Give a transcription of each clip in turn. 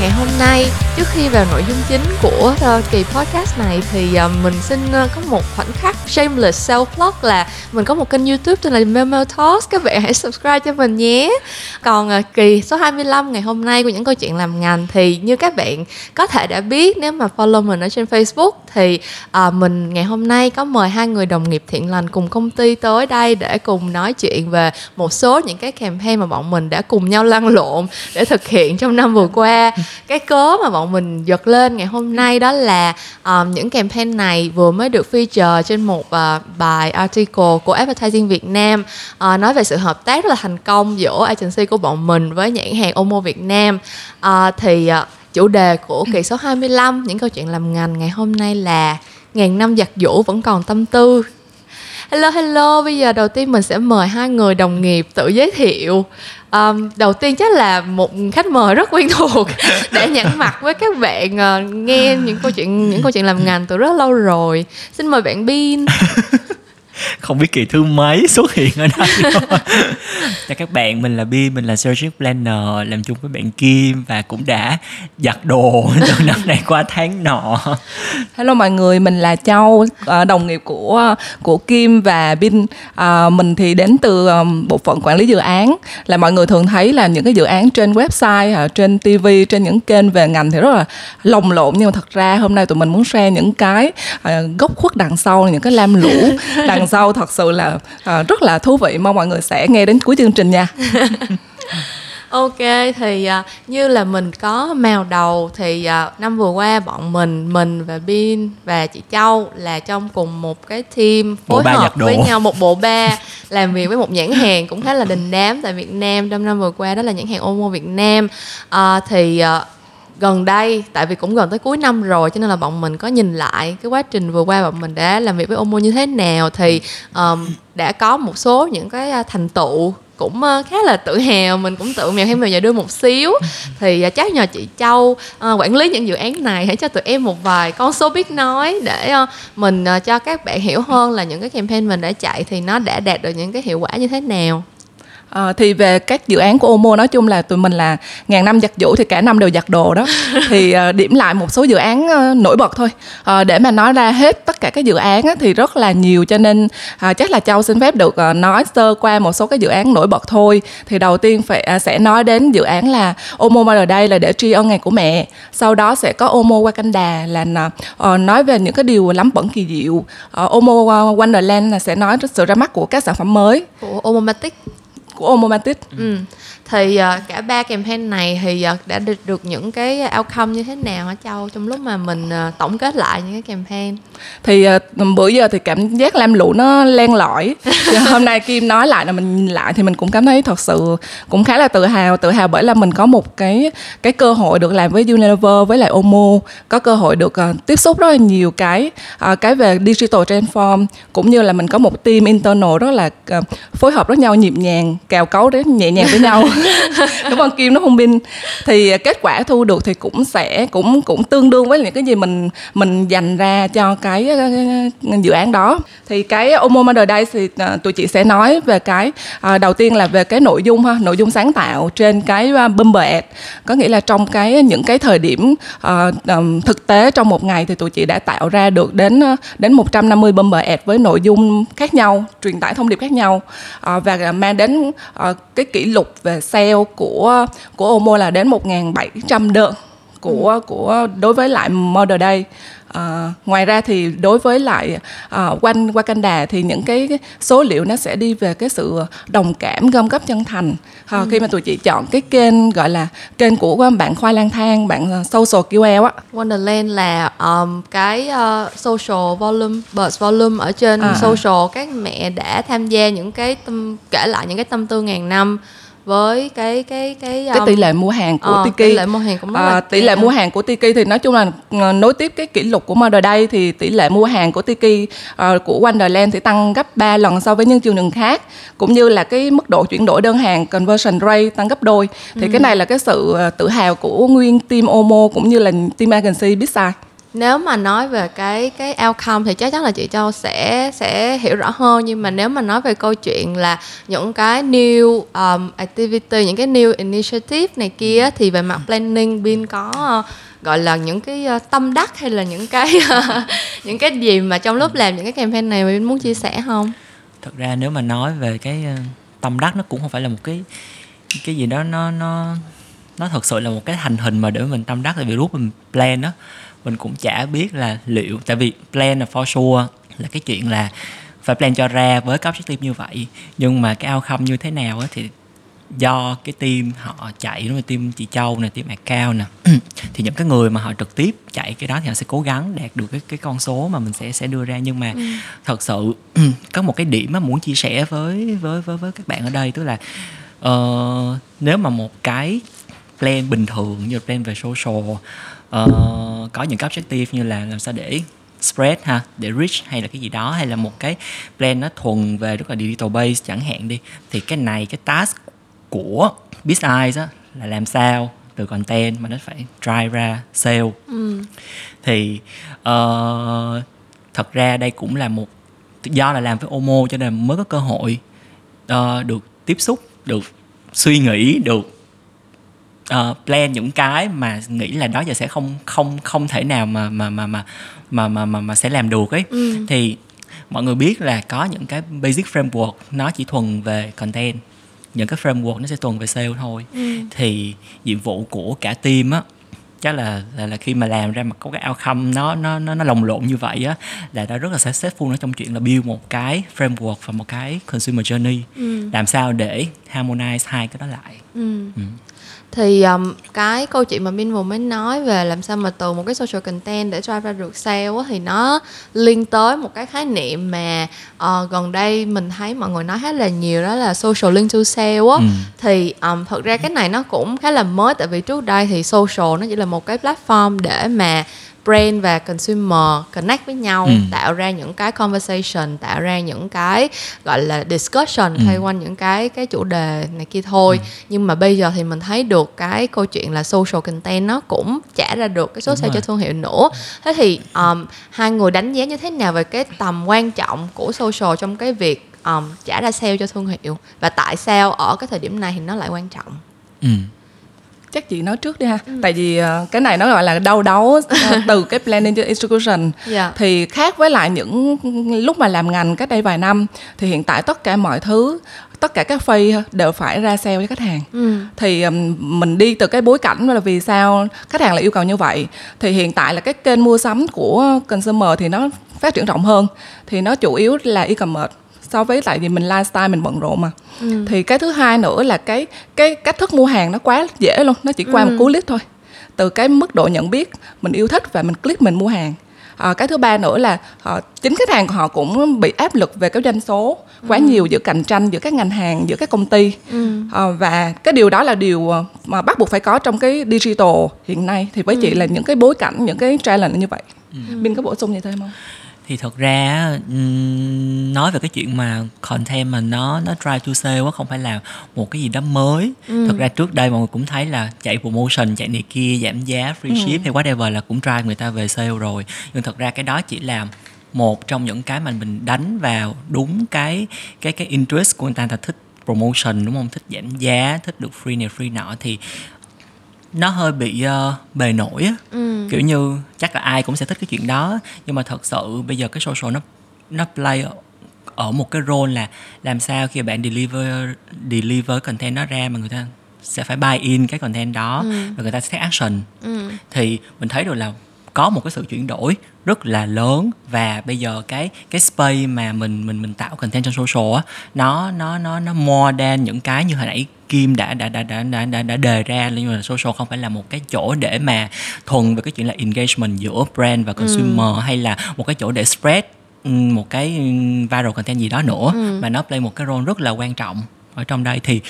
Ngày hôm nay, trước khi vào nội dung chính của uh, kỳ podcast này thì uh, mình xin uh, có một khoảnh khắc shameless self-plug là mình có một kênh YouTube tên là Memo Talks, các bạn hãy subscribe cho mình nhé. Còn uh, kỳ số 25 ngày hôm nay của những câu chuyện làm ngành thì như các bạn có thể đã biết nếu mà follow mình ở trên Facebook thì uh, mình ngày hôm nay có mời hai người đồng nghiệp thiện lành cùng công ty tới đây để cùng nói chuyện về một số những cái campaign mà bọn mình đã cùng nhau lăn lộn để thực hiện trong năm vừa qua cái cớ mà bọn mình giật lên ngày hôm nay đó là um, những campaign này vừa mới được feature trên một uh, bài article của Advertising Việt Nam uh, nói về sự hợp tác rất là thành công giữa agency của bọn mình với nhãn hàng Omo Việt Nam. Uh, thì uh, chủ đề của kỳ số 25 những câu chuyện làm ngành ngày hôm nay là ngàn năm giặt giũ vẫn còn tâm tư Hello hello, bây giờ đầu tiên mình sẽ mời hai người đồng nghiệp tự giới thiệu. Um, đầu tiên chắc là một khách mời rất quen thuộc để nhận mặt với các bạn uh, nghe những câu chuyện những câu chuyện làm ngành từ rất lâu rồi. Xin mời bạn Bin không biết kỳ thứ mấy xuất hiện ở đây. Chào các bạn mình là bi mình là searching planner làm chung với bạn kim và cũng đã giặt đồ từ năm này qua tháng nọ. Hello mọi người mình là châu ờ, đồng nghiệp của của kim và bin. À, mình thì đến từ bộ phận quản lý dự án. Là mọi người thường thấy là những cái dự án trên website trên tv trên những kênh về ngành thì rất là lồng lộn. Nhưng mà thật ra hôm nay tụi mình muốn share những cái gốc khuất đằng sau những cái lam lũ đằng đằng sau thật sự là à, rất là thú vị. Mong mọi người sẽ nghe đến cuối chương trình nha. Ok thì uh, như là mình có màu đầu thì uh, năm vừa qua bọn mình mình và Bin và chị Châu là trong cùng một cái team phối hợp với nhau một bộ ba làm việc với một nhãn hàng cũng khá là đình đám tại Việt Nam trong năm vừa qua đó là nhãn hàng Omo Việt Nam. Uh, thì uh, gần đây tại vì cũng gần tới cuối năm rồi cho nên là bọn mình có nhìn lại cái quá trình vừa qua bọn mình đã làm việc với Omo như thế nào. Thì um, đã có một số những cái à, thành tựu cũng khá là tự hào mình cũng tự mèo thêm mèo nhà đưa một xíu. Thì à, chắc nhờ chị Châu quản lý những dự án này hãy cho tụi em một vài con số biết nói để mình ờ, cho các bạn hiểu hơn là những cái campaign mình đã chạy thì nó đã đạt được những cái hiệu quả như thế nào. À, thì về các dự án của Omo nói chung là tụi mình là ngàn năm giặt giũ thì cả năm đều giặt đồ đó. Thì à, điểm lại một số dự án à, nổi bật thôi. À, để mà nói ra hết tất cả các dự án á, thì rất là nhiều cho nên à, chắc là châu xin phép được à, nói sơ qua một số cái dự án nổi bật thôi. Thì đầu tiên phải à, sẽ nói đến dự án là Omo Mother Day là để tri ân ngày của mẹ. Sau đó sẽ có Omo Wakanda là à, nói về những cái điều lắm bẩn kỳ diệu. À, Omo Wonderland là sẽ nói sự ra mắt của các sản phẩm mới. Của Omomatic của Omomatic. Ừ. Thì uh, cả ba campaign này thì uh, đã được, được những cái outcome như thế nào hả Châu trong lúc mà mình uh, tổng kết lại những cái campaign? Thì uh, bữa giờ thì cảm giác lam lũ nó len lỏi. hôm nay Kim nói lại là mình nhìn lại thì mình cũng cảm thấy thật sự cũng khá là tự hào, tự hào bởi là mình có một cái cái cơ hội được làm với Unilever với lại Omo, có cơ hội được uh, tiếp xúc rất là nhiều cái uh, cái về digital transform cũng như là mình có một team internal rất là uh, phối hợp với nhau nhịp nhàng cào cấu đến nhẹ nhàng với nhau cái con kim nó không pin. Thì à, kết quả thu được thì cũng sẽ cũng cũng tương đương với những cái gì mình mình dành ra cho cái à, à, dự án đó. Thì cái Omo Mother Days thì uh, tụi chị sẽ nói về cái uh, đầu tiên là về cái nội dung ha nội dung sáng tạo trên cái uh, bumper ad có nghĩa là trong cái những cái thời điểm uh, um, thực tế trong một ngày thì tụi chị đã tạo ra được đến uh, đến 150 bumper ad với nội dung khác nhau truyền tải thông điệp khác nhau uh, và mang đến uh, cái kỷ lục về sale của của Omo là đến 1.700 đơn của ừ. của đối với lại Mother Day À, ngoài ra thì đối với lại à, quanh Wakanda thì những cái, cái số liệu nó sẽ đi về cái sự đồng cảm gom góp chân thành à, ừ. khi mà tụi chị chọn cái kênh gọi là kênh của bạn khoai lang thang bạn social QL á Wonderland là um, cái uh, social volume burst volume ở trên à. social các mẹ đã tham gia những cái tâm, kể lại những cái tâm tư ngàn năm với cái cái cái um, cái tỷ lệ mua hàng của uh, Tiki. tỷ lệ mua hàng cũng rất uh, là tỷ lệ mua hàng của Tiki thì nói chung là uh, nối tiếp cái kỷ lục của Mother Day thì tỷ lệ mua hàng của Tiki uh, của Wonderland thì tăng gấp 3 lần so với những chương trình khác cũng như là cái mức độ chuyển đổi đơn hàng conversion rate tăng gấp đôi. Thì ừ. cái này là cái sự tự hào của nguyên team Omo cũng như là team agency Bitside nếu mà nói về cái cái outcome thì chắc chắn là chị Châu sẽ sẽ hiểu rõ hơn nhưng mà nếu mà nói về câu chuyện là những cái new um, activity những cái new initiative này kia thì về mặt planning bin có uh, gọi là những cái uh, tâm đắc hay là những cái những cái gì mà trong lúc làm những cái campaign này bin muốn chia sẻ không? thật ra nếu mà nói về cái uh, tâm đắc nó cũng không phải là một cái cái gì đó nó nó nó thật sự là một cái thành hình mà để mình tâm đắc tại vì lúc mình plan đó mình cũng chả biết là liệu tại vì plan là for sure là cái chuyện là phải plan cho ra với cái objective như vậy nhưng mà cái outcome như thế nào á thì do cái team họ chạy đúng là team chị Châu nè team account nè thì những cái người mà họ trực tiếp chạy cái đó thì họ sẽ cố gắng đạt được cái cái con số mà mình sẽ sẽ đưa ra nhưng mà ừ. thật sự có một cái điểm mà muốn chia sẻ với với với với các bạn ở đây tức là uh, nếu mà một cái plan bình thường như plan về social uh, có những cái objective như là làm sao để spread ha để reach hay là cái gì đó hay là một cái plan nó thuần về rất là digital base chẳng hạn đi thì cái này cái task của business á là làm sao từ content mà nó phải drive ra sale ừ. thì uh, thật ra đây cũng là một do là làm với Omo cho nên mới có cơ hội uh, được tiếp xúc được suy nghĩ được uh, plan những cái mà nghĩ là đó giờ sẽ không không không thể nào mà mà mà mà mà mà mà, mà sẽ làm được ấy ừ. thì mọi người biết là có những cái basic framework nó chỉ thuần về content những cái framework nó sẽ thuần về sale thôi ừ. thì nhiệm vụ của cả team á chắc là, là là khi mà làm ra mà có cái outcome nó nó nó nó lồng lộn như vậy á là đã rất là successful nó trong chuyện là build một cái framework và một cái consumer journey ừ. làm sao để harmonize hai cái đó lại ừ. Ừ thì um, cái câu chuyện mà Min vừa mới nói về làm sao mà từ một cái social content để drive ra được sale á, thì nó liên tới một cái khái niệm mà uh, gần đây mình thấy mọi người nói khá là nhiều đó là social link to sale á ừ. thì um, thật ra cái này nó cũng khá là mới tại vì trước đây thì social nó chỉ là một cái platform để mà brand và consumer connect với nhau ừ. tạo ra những cái conversation tạo ra những cái gọi là discussion ừ. xoay quanh những cái cái chủ đề này kia thôi ừ. nhưng mà bây giờ thì mình thấy được cái câu chuyện là social content nó cũng trả ra được cái số sale cho thương hiệu nữa thế thì um, hai người đánh giá như thế nào về cái tầm quan trọng của social trong cái việc um, trả ra sale cho thương hiệu và tại sao ở cái thời điểm này thì nó lại quan trọng ừ chắc chị nói trước đi ha ừ. tại vì uh, cái này nó gọi là đau đấu uh, từ cái planning to execution yeah. Thì khác với lại những lúc mà làm ngành cách đây vài năm thì hiện tại tất cả mọi thứ tất cả các phi đều phải ra sale cho khách hàng ừ. thì um, mình đi từ cái bối cảnh là vì sao khách hàng lại yêu cầu như vậy thì hiện tại là cái kênh mua sắm của consumer thì nó phát triển rộng hơn thì nó chủ yếu là e-commerce so với tại vì mình lifestyle mình bận rộn mà ừ. thì cái thứ hai nữa là cái cái cách thức mua hàng nó quá dễ luôn nó chỉ qua ừ. một cú click thôi từ cái mức độ nhận biết mình yêu thích và mình click mình mua hàng à, cái thứ ba nữa là họ, chính khách hàng của họ cũng bị áp lực về cái doanh số quá ừ. nhiều giữa cạnh tranh giữa các ngành hàng giữa các công ty ừ. à, và cái điều đó là điều mà bắt buộc phải có trong cái digital hiện nay thì với ừ. chị là những cái bối cảnh những cái challenge như vậy ừ. Bin có bổ sung gì thêm không thì thật ra nói về cái chuyện mà content mà nó nó try to sale á không phải là một cái gì đó mới ừ. thật ra trước đây mọi người cũng thấy là chạy promotion chạy này kia giảm giá free ừ. ship hay whatever là cũng try người ta về sale rồi nhưng thật ra cái đó chỉ là một trong những cái mà mình đánh vào đúng cái cái cái interest của người ta là thích promotion đúng không thích giảm giá thích được free này free nọ thì nó hơi bị uh, bề nổi á ừ. kiểu như chắc là ai cũng sẽ thích cái chuyện đó nhưng mà thật sự bây giờ cái social nó nó play ở, ở một cái role là làm sao khi bạn deliver deliver content nó ra mà người ta sẽ phải buy in cái content đó ừ. và người ta sẽ take action ừ. thì mình thấy được là có một cái sự chuyển đổi rất là lớn và bây giờ cái cái space mà mình mình mình tạo content trên social á nó nó nó nó more than những cái như hồi nãy Kim đã đã đã đã đã đã, đã đề ra nhưng mà social không phải là một cái chỗ để mà thuần về cái chuyện là engagement giữa brand và consumer ừ. hay là một cái chỗ để spread một cái viral content gì đó nữa ừ. mà nó play một cái role rất là quan trọng ở trong đây thì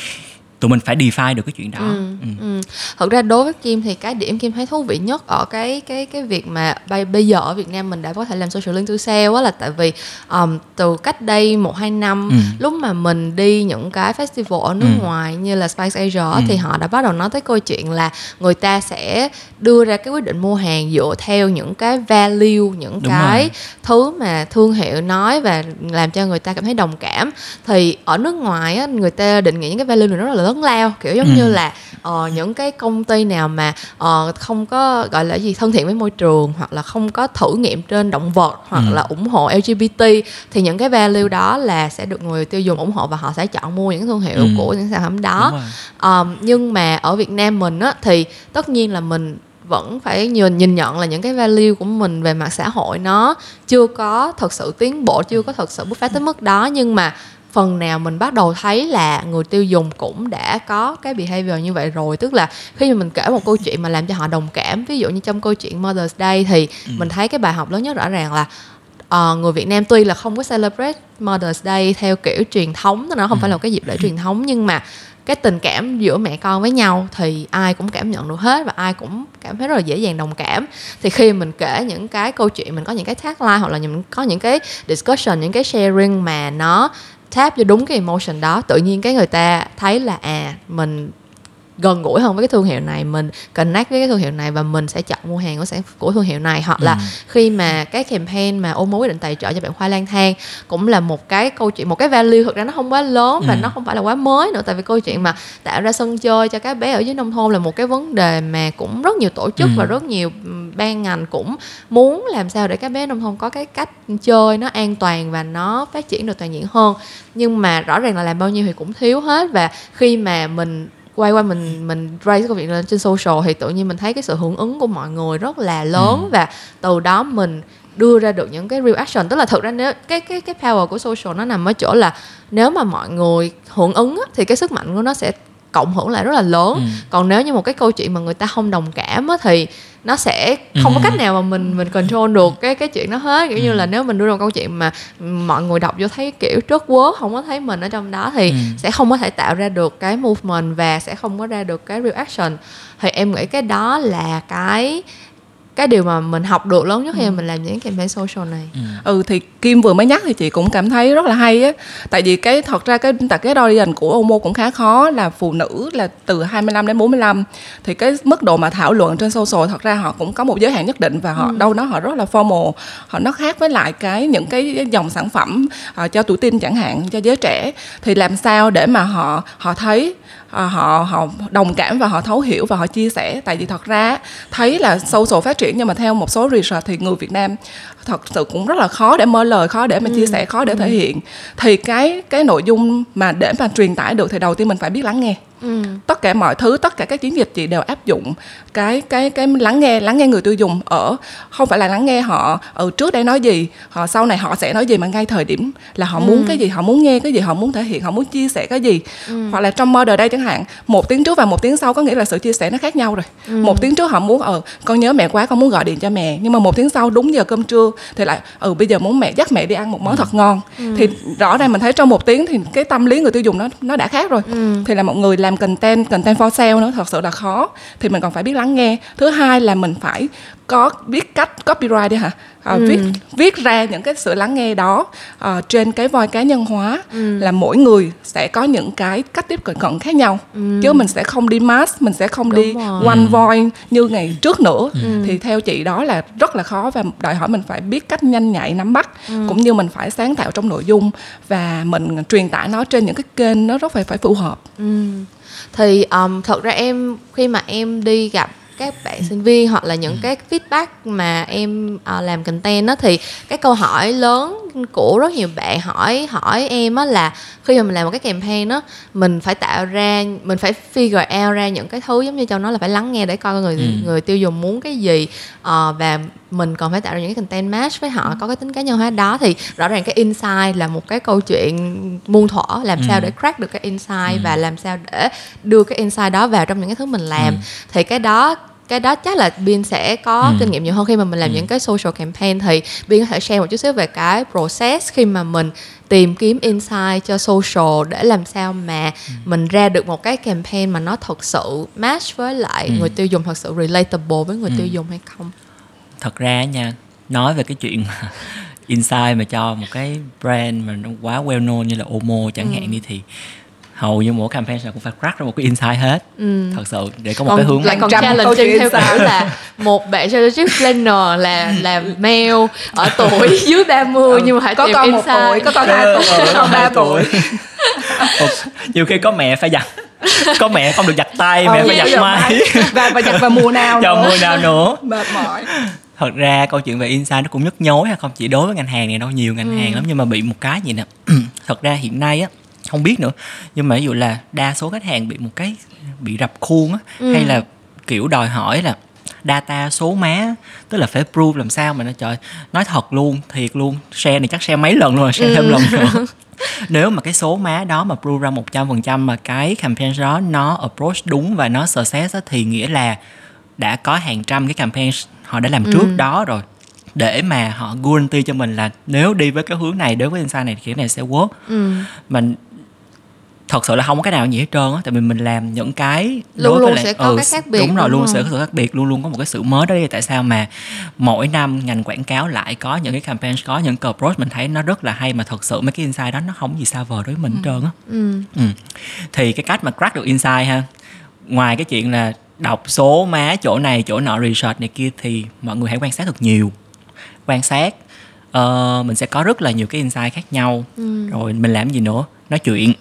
tụi mình phải define được cái chuyện đó Ừ, ừ. ừ. Thật ra đối với Kim thì cái điểm Kim thấy thú vị nhất ở cái cái cái việc mà bây, bây giờ ở Việt Nam mình đã có thể làm social link to sale á là tại vì um, từ cách đây một hai năm Ừ. lúc mà mình đi những cái festival ở nước Ừ. ngoài như là Spice Asia Ừ. thì họ đã bắt đầu nói tới câu chuyện là người ta sẽ đưa ra cái quyết định mua hàng dựa theo những cái value những Đúng cái rồi. thứ mà thương hiệu nói và làm cho người ta cảm thấy đồng cảm thì ở nước ngoài á, người ta định nghĩa những cái value này rất là lớn lao kiểu giống Ừ. như là ờ, những cái công ty nào mà ờ, không có gọi là gì thân thiện với môi trường hoặc là không có thử nghiệm trên động vật hoặc Ừ. là ủng hộ LGBT thì những cái value đó là sẽ được người tiêu dùng ủng hộ và họ sẽ chọn mua những thương hiệu Ừ. của những sản phẩm đó. Um, nhưng mà ở Việt Nam mình á thì tất nhiên là mình vẫn phải nhìn nhìn nhận là những cái value của mình về mặt xã hội nó chưa có thật sự tiến bộ chưa có thật sự bứt phá tới mức đó nhưng mà phần nào mình bắt đầu thấy là người tiêu dùng cũng đã có cái behavior như vậy rồi. Tức là khi mà mình kể một câu chuyện mà làm cho họ đồng cảm ví dụ như trong câu chuyện Mother's Day thì mình thấy cái bài học lớn nhất rõ ràng là ờ, người Việt Nam tuy là không có celebrate Mother's Day theo kiểu truyền thống nó không phải là một cái dịp lễ truyền thống nhưng mà cái tình cảm giữa mẹ con với nhau thì ai cũng cảm nhận được hết và ai cũng cảm thấy rất là dễ dàng đồng cảm. Thì khi mình kể những cái câu chuyện mình có những cái tagline hoặc là mình có những cái discussion những cái sharing mà nó tap vô đúng cái emotion đó, tự nhiên cái người ta thấy là à mình gần gũi hơn với cái thương hiệu này mình connect với cái thương hiệu này và mình sẽ chọn mua hàng của sản của thương hiệu này hoặc là Ừ. khi mà cái campaign mà ôm mối quyết định tài trợ cho bạn khoai lang thang cũng là một cái câu chuyện một cái value thực ra nó không quá lớn và Ừ. nó không phải là quá mới nữa tại vì câu chuyện mà tạo ra sân chơi cho các bé ở dưới nông thôn là một cái vấn đề mà cũng rất nhiều tổ chức Ừ. và rất nhiều ừm, ban ngành cũng muốn làm sao để các bé nông thôn có cái cách chơi nó an toàn và nó phát triển được toàn diện hơn nhưng mà rõ ràng là làm bao nhiêu thì cũng thiếu hết và khi mà mình quay qua mình mình raise cái câu chuyện lên trên social thì tự nhiên mình thấy cái sự hưởng ứng của mọi người rất là lớn Ừ. và từ đó mình đưa ra được những cái real action tức là thực ra nếu cái cái cái power của social nó nằm ở chỗ là nếu mà mọi người hưởng ứng á, thì cái sức mạnh của nó sẽ cộng hưởng lại rất là lớn Ừ. còn nếu như một cái câu chuyện mà người ta không đồng cảm á, thì nó sẽ không có Ừ. cách nào mà mình mình control được cái cái chuyện đó hết kiểu như Ừ. là nếu mình đưa ra một câu chuyện mà mọi người đọc vô thấy kiểu trớt quớ không có thấy mình ở trong đó thì Ừ. sẽ không có thể tạo ra được cái movement và sẽ không có ra được cái real action thì em nghĩ cái đó là cái cái điều mà mình học được lớn nhất khi mà mình làm những campaign social này. Ừ. ừ thì kim vừa mới nhắc thì chị cũng cảm thấy rất là hay á. Tại vì cái thật ra cái tại cái audience của Omo cũng khá khó là phụ nữ là từ 25 đến 45 thì cái mức độ mà thảo luận trên social thật ra họ cũng có một giới hạn nhất định và họ đâu đó họ rất là formal. Họ nó khác với lại cái những cái dòng sản phẩm ờ, cho tuổi teen chẳng hạn cho giới trẻ. Thì làm sao để mà họ họ thấy họ họ đồng cảm và họ thấu hiểu và họ chia sẻ. Tại vì thật ra thấy là social phát triển nhưng mà theo một số research thì người Việt Nam thật sự cũng rất là khó để mở lời khó để mà chia sẻ khó để thể hiện. Thì cái cái nội dung mà để mà truyền tải được thì đầu tiên mình phải biết lắng nghe ừ. tất cả mọi thứ tất cả các chiến dịch chị đều áp dụng cái cái cái lắng nghe lắng nghe người tiêu dùng ở không phải là lắng nghe họ ở trước đây nói gì họ sau này họ sẽ nói gì mà ngay thời điểm là họ muốn cái gì họ muốn nghe cái gì họ muốn thể hiện họ muốn chia sẻ cái gì. Hoặc là trong murder đây chẳng hạn một tiếng trước và một tiếng sau có nghĩa là sự chia sẻ nó khác nhau rồi. Một tiếng trước họ muốn ờ con nhớ mẹ quá con muốn gọi điện cho mẹ. Nhưng mà một tiếng sau đúng giờ cơm trưa thì lại ừ bây giờ muốn mẹ dắt mẹ đi ăn một món thật ngon. Thì rõ ràng mình thấy trong một tiếng thì cái tâm lý người tiêu dùng nó nó đã khác rồi. Thì là một người làm content content for sale nữa thật sự là khó, thì mình còn phải biết lắng nghe. Thứ hai là mình phải có biết cách copyright đi hả? À, viết viết ra những cái sự lắng nghe đó ờ, trên cái voi cá nhân hóa là mỗi người sẽ có những cái cách tiếp cận cận khác nhau. Chứ mình sẽ không đi mass mình sẽ không đi Đúng rồi. one voi như ngày trước nữa. Thì theo chị đó là rất là khó và đòi hỏi mình phải biết cách nhanh nhạy nắm bắt cũng như mình phải sáng tạo trong nội dung và mình truyền tải nó trên những cái kênh nó rất phải phải phù hợp. Ừ. thì um, thật ra em khi mà em đi gặp các bạn sinh viên hoặc là những cái feedback mà em ờ, làm content đó thì cái câu hỏi lớn của rất nhiều bạn hỏi hỏi em á là khi mà mình làm một cái campaign đó mình phải tạo ra mình phải figure out ra những cái thứ giống như châu nói là phải lắng nghe để coi người Ừ. người tiêu dùng muốn cái gì ờ, và mình còn phải tạo ra những cái content match với họ có cái tính cá nhân hóa. Đó thì rõ ràng cái insight là một cái câu chuyện muôn thuở làm sao Ừ. để crack được cái insight và làm sao để đưa cái insight đó vào trong những cái thứ mình làm. Thì cái đó cái đó chắc là Bin sẽ có Ừ. kinh nghiệm nhiều hơn khi mà mình làm Ừ. những cái social campaign thì Bin có thể share một chút xíu về cái process khi mà mình tìm kiếm insight cho social để làm sao mà Ừ. mình ra được một cái campaign mà nó thật sự match với lại Ừ. người tiêu dùng thật sự relatable với người Ừ. tiêu dùng hay không thật ra nha nói về cái chuyện insight mà cho một cái brand mà nó quá well known như là Omo chẳng hạn đi thì hầu như mỗi campaign nào cũng phải crack ra một cái insight hết. Ừ. thật sự để có một còn cái hướng lại còn challenging chuyện theo kiểu là một bạn strategic planner là là male ở tuổi dưới 30 nhưng mà phải có tìm con một insight. tuổi có con hai tuổi có con ba tuổi. Ồ, nhiều khi có mẹ phải giặt. Có mẹ không được giặt tay mẹ Ờ, phải giặt máy. và và giặt vào mùa nào nữa. mùa nào nữa. Mệt mỏi. Thật ra câu chuyện về insight nó cũng nhức nhối ha không chỉ đối với ngành hàng này đâu nhiều ngành hàng lắm nhưng mà bị một cái gì nè. Thật ra hiện nay á không biết nữa. Nhưng mà ví dụ là đa số khách hàng bị một cái bị rập khuôn á hay là kiểu đòi hỏi là data số má tức là phải prove làm sao mà nó trời nói thật luôn thiệt luôn share này chắc share mấy lần luôn rồi share thêm lần nữa. Nếu mà cái số má đó mà prove ra một trăm phần trăm mà cái campaign đó nó approach đúng và nó success á, thì nghĩa là đã có hàng trăm cái campaign họ đã làm trước đó rồi. Để mà họ guarantee cho mình là nếu đi với cái hướng này đối với insight này thì cái này sẽ work. Ừ. mình thật sự là không có cái nào gì hết trơn á tại vì mình làm những cái Luôn đối với luôn lại- sẽ có cái khác biệt, đúng rồi đúng luôn sẽ có sự khác biệt luôn luôn có một cái sự mới đó tại sao mà mỗi năm ngành quảng cáo lại có những cái campaign có những cái approach mình thấy nó rất là hay mà thật sự mấy cái insight đó nó không gì xa vời đối với mình hết trơn á. Ừ. Ừ. Thì cái cách mà crack được insight ha Ngoài cái chuyện là đọc số má chỗ này chỗ nọ research này kia thì mọi người hãy quan sát thật nhiều. Quan sát ờ, mình sẽ có rất là nhiều cái insight khác nhau. Ừ. rồi mình làm gì nữa? Nói chuyện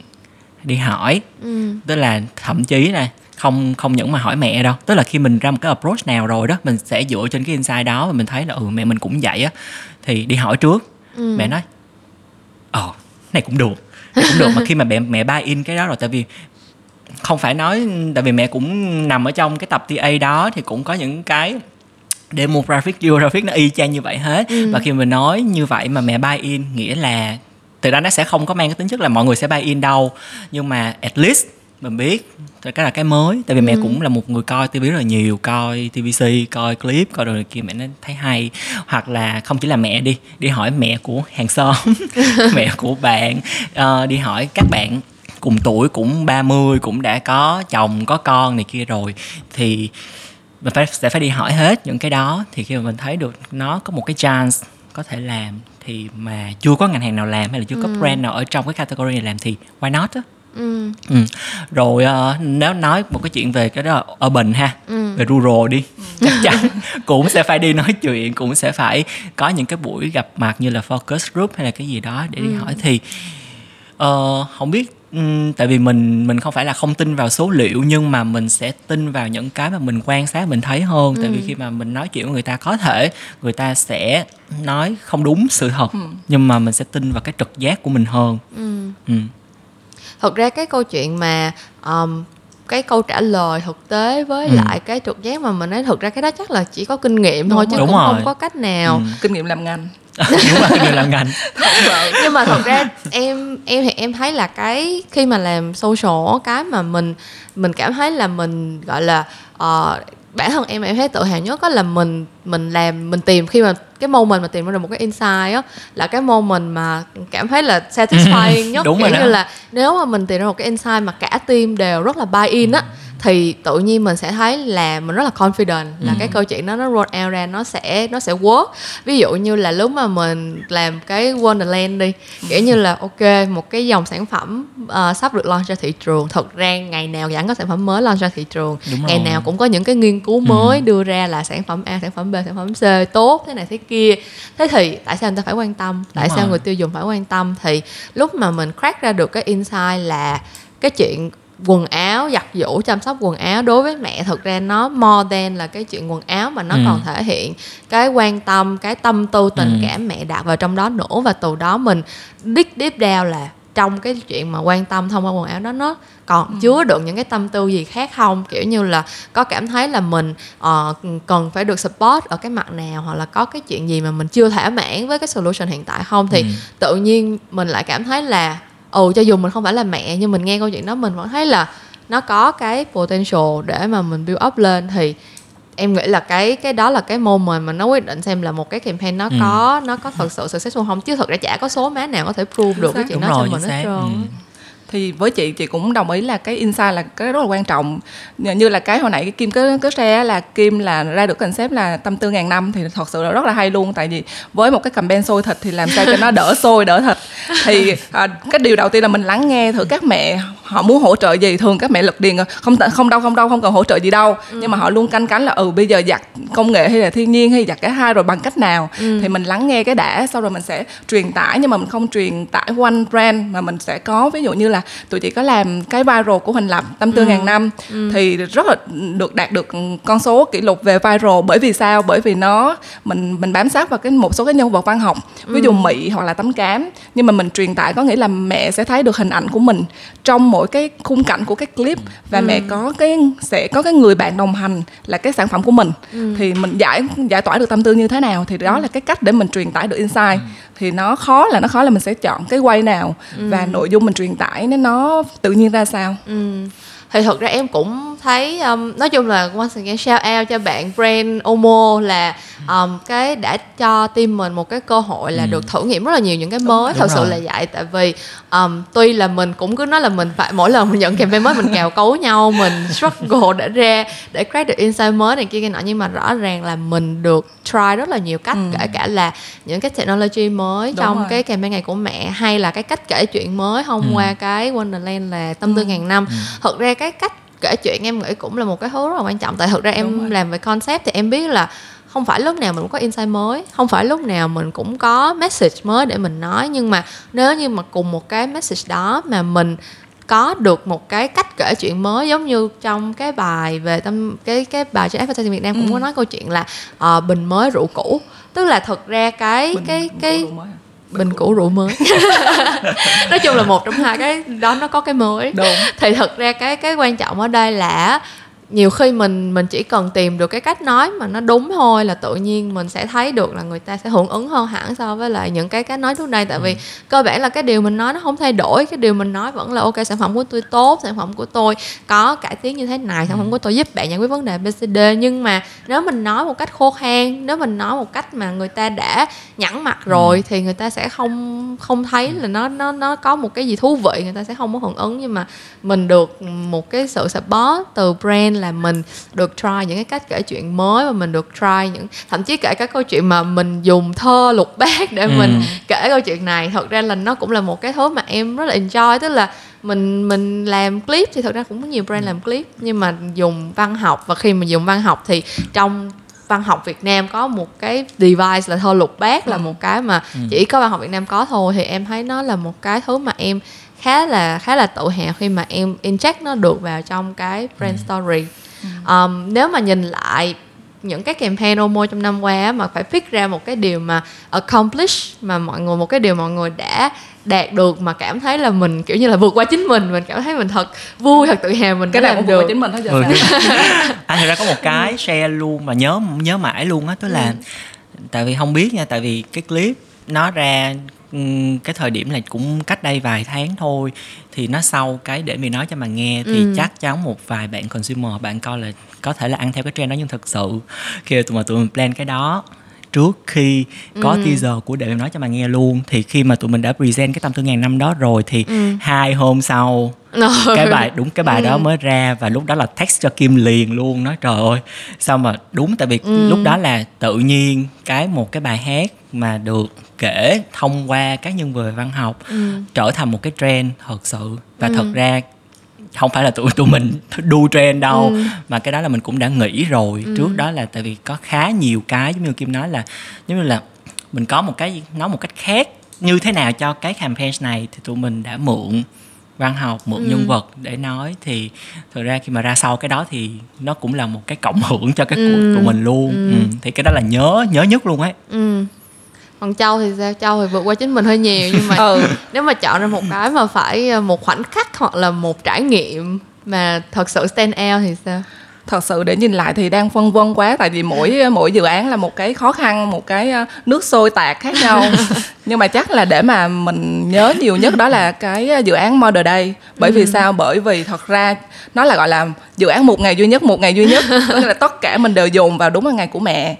đi hỏi. Ừ. tức là thậm chí là không không những mà hỏi mẹ đâu. Tức là khi mình ra một cái approach nào rồi đó mình sẽ dựa trên cái insight đó và mình thấy là ừ mẹ mình cũng vậy á. Thì đi hỏi trước. Ừ. mẹ nói ờ này cũng được. Này cũng được. Mà khi mà mẹ mẹ buy in cái đó rồi tại vì không phải nói tại vì mẹ cũng nằm ở trong cái tập TA đó thì cũng có những cái demographic geographic nó y chang như vậy hết. Ừ. và khi mình nói như vậy mà mẹ buy in nghĩa là từ đó nó sẽ không có mang cái tính chất là mọi người sẽ buy in đâu. Nhưng mà at least mình biết thì cái là cái mới. Tại vì mẹ Ừ. cũng là một người coi TV rất là nhiều coi TVC coi clip coi đồ này kia mẹ nó thấy hay. Hoặc là không chỉ là mẹ đi đi hỏi mẹ của hàng xóm mẹ của bạn. Ờ, đi hỏi các bạn cùng tuổi cũng 30 cũng đã có chồng có con này kia rồi thì mình phải sẽ phải đi hỏi hết những cái đó. Thì khi mà mình thấy được nó có một cái chance có thể làm thì mà chưa có ngành hàng nào làm hay là chưa có brand nào ở trong cái category này làm thì why not á Ừ. ừ. rồi ờ, nếu nói một cái chuyện về cái đó là urban ha Ừ. về rural đi chắc chắn cũng sẽ phải đi nói chuyện cũng sẽ phải có những cái buổi gặp mặt như là focus group hay là cái gì đó để đi hỏi thì ờ, không biết ừm, tại vì mình mình không phải là không tin vào số liệu nhưng mà mình sẽ tin vào những cái mà mình quan sát mình thấy hơn tại vì khi mà mình nói chuyện với người ta có thể người ta sẽ nói không đúng sự thật nhưng mà mình sẽ tin vào cái trực giác của mình hơn Ừ. ừ. thật ra cái câu chuyện mà um, cái câu trả lời thực tế với Ừ. lại cái trực giác mà mình nói thực ra cái đó chắc là chỉ có kinh nghiệm thôi Đúng chứ rồi. cũng Đúng không rồi. có cách nào Ừ. kinh nghiệm làm ngành đúng rồi người làm ngành. Nhưng mà thật ra em em thì em thấy là cái khi mà làm social cái mà mình mình cảm thấy là mình gọi là ờ, bản thân em em thấy tự hào nhất đó là mình mình làm mình tìm khi mà cái moment mà tìm ra được một cái insight á là cái moment mà cảm thấy là satisfying nhất. Đúng kiểu như đó. là nếu mà mình tìm ra một cái insight mà cả team đều rất là buy in á thì tự nhiên mình sẽ thấy là mình rất là confident là Ừ. cái câu chuyện đó nó roll out ra nó sẽ nó sẽ work. Ví dụ như là lúc mà mình làm cái Wonderland đi kiểu như là ok một cái dòng sản phẩm ờ, sắp được launch ra thị trường thật ra ngày nào vẫn có sản phẩm mới launch ra thị trường. Đúng ngày rồi. nào cũng có những cái nghiên cứu mới đưa ra là sản phẩm A sản phẩm B sản phẩm C tốt thế này thế kia. Thế thì tại sao người ta phải quan tâm? Tại Đúng sao rồi. người tiêu dùng phải quan tâm? Thì lúc mà mình crack ra được cái insight là cái chuyện quần áo giặt giũ chăm sóc quần áo đối với mẹ thực ra nó more than là cái chuyện quần áo mà nó Ừ. còn thể hiện cái quan tâm cái tâm tư tình Ừ. cảm mẹ đặt vào trong đó nữa và từ đó mình deep deep down là trong cái chuyện mà quan tâm thông qua quần áo đó nó còn chứa đựng những cái tâm tư gì khác không kiểu như là có cảm thấy là mình ờ, cần phải được support ở cái mặt nào hoặc là có cái chuyện gì mà mình chưa thỏa mãn với cái solution hiện tại không thì Ừ. tự nhiên mình lại cảm thấy là ồ cho dù mình không phải là mẹ nhưng mình nghe câu chuyện đó mình vẫn thấy là nó có cái potential để mà mình build up lên. Thì em nghĩ là cái cái đó là cái moment mà nó quyết định xem là một cái campaign nó Ừ. có nó có thật sự successful không. Chứ thực ra chả có số má nào có thể prove được cái chuyện đó cho mình hết trơn. Ừ thì với chị chị cũng đồng ý là cái insight là cái rất là quan trọng. Như là cái hồi nãy cái kim có có xe là kim là ra được concept là tâm tư ngàn năm thì thật sự là rất là hay luôn. Tại vì với một cái campaign sôi thịt thì làm sao cho nó đỡ sôi đỡ thịt thì à, cái điều đầu tiên là mình lắng nghe thử các mẹ họ muốn hỗ trợ gì? Thường các mẹ lực điền không không đâu không đâu không cần hỗ trợ gì đâu. Nhưng mà họ luôn canh cánh là ừ bây giờ giặt công nghệ hay là thiên nhiên hay giặt cả hai rồi bằng cách nào? Thì mình lắng nghe cái đã sau rồi mình sẽ truyền tải nhưng mà mình không truyền tải one brand mà mình sẽ có ví dụ như là tụi chị có làm cái viral của Huỳnh Lập tâm tư ngàn năm. Thì rất là được đạt được con số kỷ lục về viral. Bởi vì sao? Bởi vì nó mình mình bám sát vào cái một số cái nhân vật văn học. Ví dụ Mỹ hoặc là tấm cám. Nhưng mà mình truyền tải có nghĩa là mẹ sẽ thấy được hình ảnh của mình trong mỗi cái khung cảnh của cái clip và mẹ có cái sẽ có cái người bạn đồng hành là cái sản phẩm của mình. Thì mình giải giải tỏa được tâm tư như thế nào thì đó là cái cách để mình truyền tải được insight. Thì nó khó là nó khó là mình sẽ chọn cái quay nào và nội dung mình truyền tải nó nó tự nhiên ra sao. Ừ. thì thực ra em cũng thấy um, nói chung là once again shout out cho bạn brand Omo là um, cái đã cho team mình một cái cơ hội là được thử nghiệm rất là nhiều những cái mới. Đúng thật sự rồi. là vậy tại vì um, tuy là mình cũng cứ nói là mình phải mỗi lần mình nhận campaign mới mình cào cấu nhau mình struggle để ra để create được insight mới này kia kia nọ nhưng mà rõ ràng là mình được try rất là nhiều cách kể cả là những cái technology mới Đúng trong rồi. cái campaign ngày của mẹ hay là cái cách kể chuyện mới thông Ừ. qua cái Wonderland là tâm tư ngàn năm. Thật ra cái cách kể chuyện em nghĩ cũng là một cái thứ rất là quan trọng tại thực ra em làm về concept thì em biết là không phải lúc nào mình cũng có insight mới không phải lúc nào mình cũng có message mới để mình nói nhưng mà nếu như mà cùng một cái message đó mà mình có được một cái cách kể chuyện mới giống như trong cái bài về tâm cái cái bài trên advertising Việt Nam cũng Ừ. có nói câu chuyện là ờ, bình mới rượu cũ tức là thực ra cái Bình- cái bình cái. Bình cũ rượu mới. Nói chung là một trong hai cái đó nó có cái mới. Đúng. Thì thật ra cái cái quan trọng ở đây là nhiều khi mình mình chỉ cần tìm được cái cách nói mà nó đúng thôi là tự nhiên mình sẽ thấy được là người ta sẽ hưởng ứng hơn hẳn so với lại những cái cách nói trước đây. Tại vì cơ bản là cái điều mình nói nó không thay đổi cái điều mình nói vẫn là ok sản phẩm của tôi tốt sản phẩm của tôi có cải tiến như thế này sản phẩm của tôi giúp bạn giải quyết vấn đề BCD nhưng mà nếu mình nói một cách khô khan nếu mình nói một cách mà người ta đã nhẵn mặt rồi thì người ta sẽ không không thấy là nó nó nó có một cái gì thú vị người ta sẽ không có hưởng ứng. Nhưng mà mình được một cái sự support từ brand là mình được try những cái cách kể chuyện mới và mình được try những thậm chí kể cả câu chuyện mà mình dùng thơ lục bát để Ừ. mình kể câu chuyện này. Thật ra là nó cũng là một cái thứ mà em rất là enjoy tức là mình mình làm clip thì thật ra cũng có nhiều brand làm clip nhưng mà dùng văn học và khi mà dùng văn học thì trong văn học Việt Nam có một cái device là thơ lục bát là một cái mà chỉ có văn học Việt Nam có thôi thì em thấy nó là một cái thứ mà em khá là khá là tự hào khi mà em inject nó được vào trong cái brand story. Um, nếu mà nhìn lại những cái campaign Omo trong năm qua á, mà phải pick ra một cái điều mà accomplish mà mọi người một cái điều mọi người đã đạt được mà cảm thấy là mình kiểu như là vượt qua chính mình mình cảm thấy mình thật vui thật tự hào mình cái này làm cũng vừa được. chính mình thôi giờ Ừ, anh thật ra có một cái share luôn mà nhớ nhớ mãi luôn á tức là tại vì không biết nha tại vì cái clip nó ra cái thời điểm là cũng cách đây vài tháng thôi thì nó sau cái để mình nói cho mà nghe thì Ừ. chắc chắn một vài bạn consumer bạn coi là có thể là ăn theo cái trend đó nhưng thực sự khi tụi mà tụi mình plan cái đó trước khi có Ừ. teaser của để em nói cho mà nghe luôn thì khi mà tụi mình đã present cái tâm tư ngàn năm đó rồi thì Ừ. hai hôm sau cái bài đúng cái bài đó mới ra và lúc đó là text cho Kim liền luôn nói trời ơi sao mà đúng tại vì Ừ. lúc đó là tự nhiên cái một cái bài hát mà được kể thông qua các nhân vật văn học Ừ. trở thành một cái trend thật sự và thật ra không phải là tụi tụi mình đu trend đâu Ừ. mà cái đó là mình cũng đã nghĩ rồi trước đó là tại vì có khá nhiều cái giống như Kim nói là giống như là mình có một cái nói một cách khác như thế nào cho cái campaign này thì tụi mình đã mượn văn học mượn Ừ. nhân vật để nói thì thực ra khi mà ra sau cái đó thì nó cũng là một cái cộng hưởng cho cái Ừ. cuộc tụi mình luôn Ừ. ừ. thì cái đó là nhớ nhớ nhất luôn ấy Ừ. còn châu thì sao? Châu thì vượt qua chính mình hơi nhiều nhưng mà ừ. nếu mà chọn ra một cái mà phải ờ, một khoảnh khắc hoặc là một trải nghiệm mà thật sự stand out thì sao thật sự để nhìn lại thì đang phân vân quá tại vì mỗi mỗi dự án là một cái khó khăn một cái ờ, nước sôi tạc khác nhau. Nhưng mà chắc là để mà mình nhớ nhiều nhất đó là cái dự án Mother Day. Bởi vì sao? Bởi vì thật ra nó là gọi là dự án một ngày duy nhất một ngày duy nhất. Nghĩa là tất cả mình đều dồn vào đúng vào ngày của mẹ.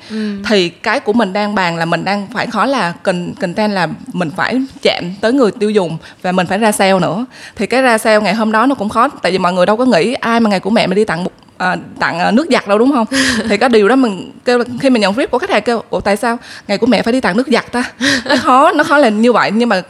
Thì cái của mình đang bàn là mình đang phải khó là cần content là mình phải chạm tới người tiêu dùng và mình phải ra sale nữa. Thì cái ra sale ngày hôm đó nó cũng khó tại vì mọi người đâu có nghĩ ai mà ngày của mẹ mà đi tặng một à, tặng à, nước giặt đâu đúng không? Thì cái điều đó mình kêu là khi mình nhận brief của khách hàng kêu ủa tại sao ngày của mẹ phải đi tặng nước giặt ta? Nó khó nó khó là như vậy nhưng mà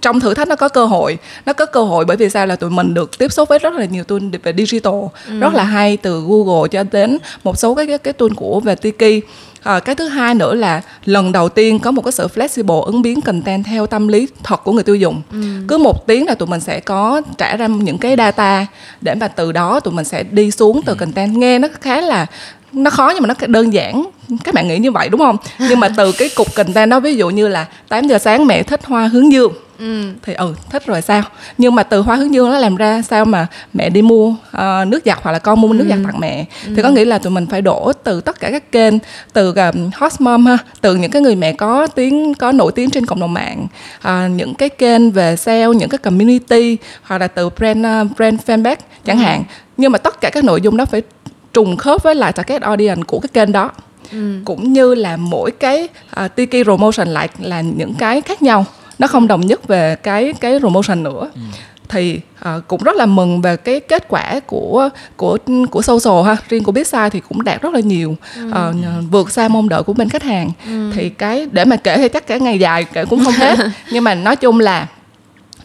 trong thử thách nó có cơ hội nó có cơ hội bởi vì sao là tụi mình được tiếp xúc với rất là nhiều tool về digital. Rất là hay từ Google cho đến một số cái cái, cái tool của về Tiki À, cái thứ hai nữa là lần đầu tiên có một cái sự flexible ứng biến content theo tâm lý thật của người tiêu dùng. Cứ một tiếng là tụi mình sẽ có trả ra những cái data để mà từ đó tụi mình sẽ đi xuống từ content. Nghe nó khá là nó khó nhưng mà nó đơn giản. Các bạn nghĩ như vậy đúng không? Nhưng mà từ cái cục content đó ví dụ như là 8 giờ sáng mẹ thích hoa hướng dương ừ. Thì ừ thích rồi sao? Nhưng mà từ hoa hướng dương nó làm ra sao mà mẹ đi mua ờ, nước giặt hoặc là con mua nước giặt tặng mẹ? Thì có nghĩa là tụi mình phải đổ từ tất cả các kênh từ um, hot mom ha từ những cái người mẹ có tiếng có nổi tiếng trên cộng đồng mạng à, những cái kênh về sale những cái community hoặc là từ brand uh, brand fanpage chẳng hạn. Nhưng mà tất cả các nội dung đó phải trùng khớp với lại target audience của cái kênh đó. Cũng như là mỗi cái uh, Tiki promotion lại là những cái khác nhau nó không đồng nhất về cái cái promotion nữa. Thì ờ, cũng rất là mừng về cái kết quả của của của social ha. Riêng của Bitsa thì cũng đạt rất là nhiều. Ờ, nhờ- vượt xa mong đợi của bên khách hàng. Thì cái để mà kể thì chắc cả ngày dài kể cũng không hết. Nhưng mà nói chung là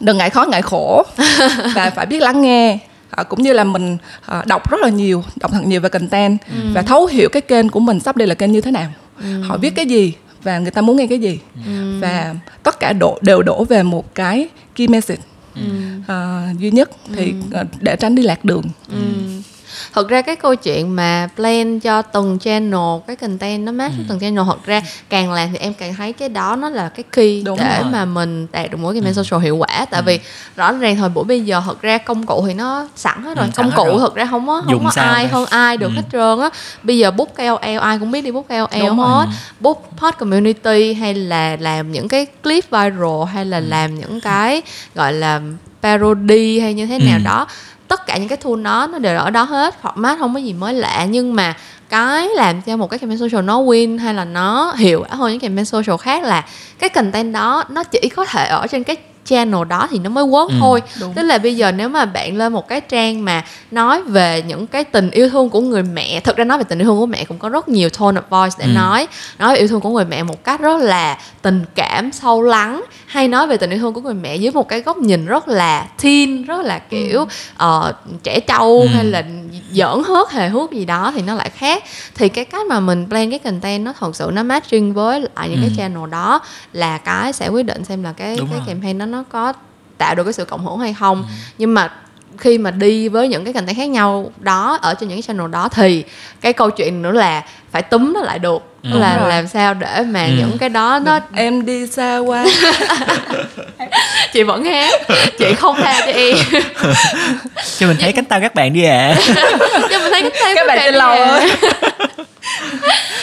đừng ngại khó ngại khổ. Và phải biết lắng nghe. Ờ, cũng như là mình ờ, đọc rất là nhiều đọc thật nhiều về content và thấu hiểu cái kênh của mình sắp đây là kênh như thế nào. Họ viết cái gì và người ta muốn nghe cái gì? Và tất cả đổ đều đổ về một cái key message. Ờ, duy nhất thì ờ, để tránh đi lạc đường. Ừ. thật ra cái câu chuyện mà plan cho từng channel cái content nó match với từng channel thật ra càng làm thì em càng thấy cái đó nó là cái key Đúng để rồi. mà mình đạt được mỗi campaign social hiệu quả tại vì rõ ràng thời buổi bây giờ thật ra công cụ thì nó sẵn hết rồi Ừ, công cụ rồi. thật ra không có không Dùng có ai đây? hơn ai được Ừ. hết trơn á bây giờ book KOL ai cũng biết đi book KOL Đúng hết book pod community hay là làm những cái clip viral hay là làm những cái gọi là parody hay như thế nào Ừ. đó tất cả những cái tool nó nó đều ở đó hết format không có gì mới lạ. Nhưng mà cái làm cho một cái campaign social nó win hay là nó hiệu quả hơn những campaign social khác là cái content đó nó chỉ có thể ở trên cái channel đó thì nó mới work Ừ. thôi Đúng. tức là bây giờ nếu mà bạn lên một cái trang mà nói về những cái tình yêu thương của người mẹ thực ra nói về tình yêu thương của mẹ cũng có rất nhiều tone of voice để Ừ. nói nói về yêu thương của người mẹ một cách rất là tình cảm sâu lắng hay nói về tình yêu thương của người mẹ dưới một cái góc nhìn rất là teen rất là kiểu ờ, trẻ trâu Ừ. hay là giỡn hớt hề hước gì đó thì nó lại khác thì cái cách mà mình plan cái content nó thật sự nó matching với lại những cái Ừ. channel đó là cái sẽ quyết định xem là cái Đúng cái rồi. campaign đó nó có tạo được cái sự cộng hưởng hay không Ừ. nhưng mà khi mà đi với những cái content khác nhau đó ở trên những cái channel đó thì cái câu chuyện nữa là phải túm nó lại được Ừ. Là rồi. làm sao để mà Ừ. những cái đó nó em đi xa quá chị vẫn hát chị không tha cho em cho mình thấy cánh tay các bạn đi ạ nhưng mà thấy cái tay các bạn trên lầu ơi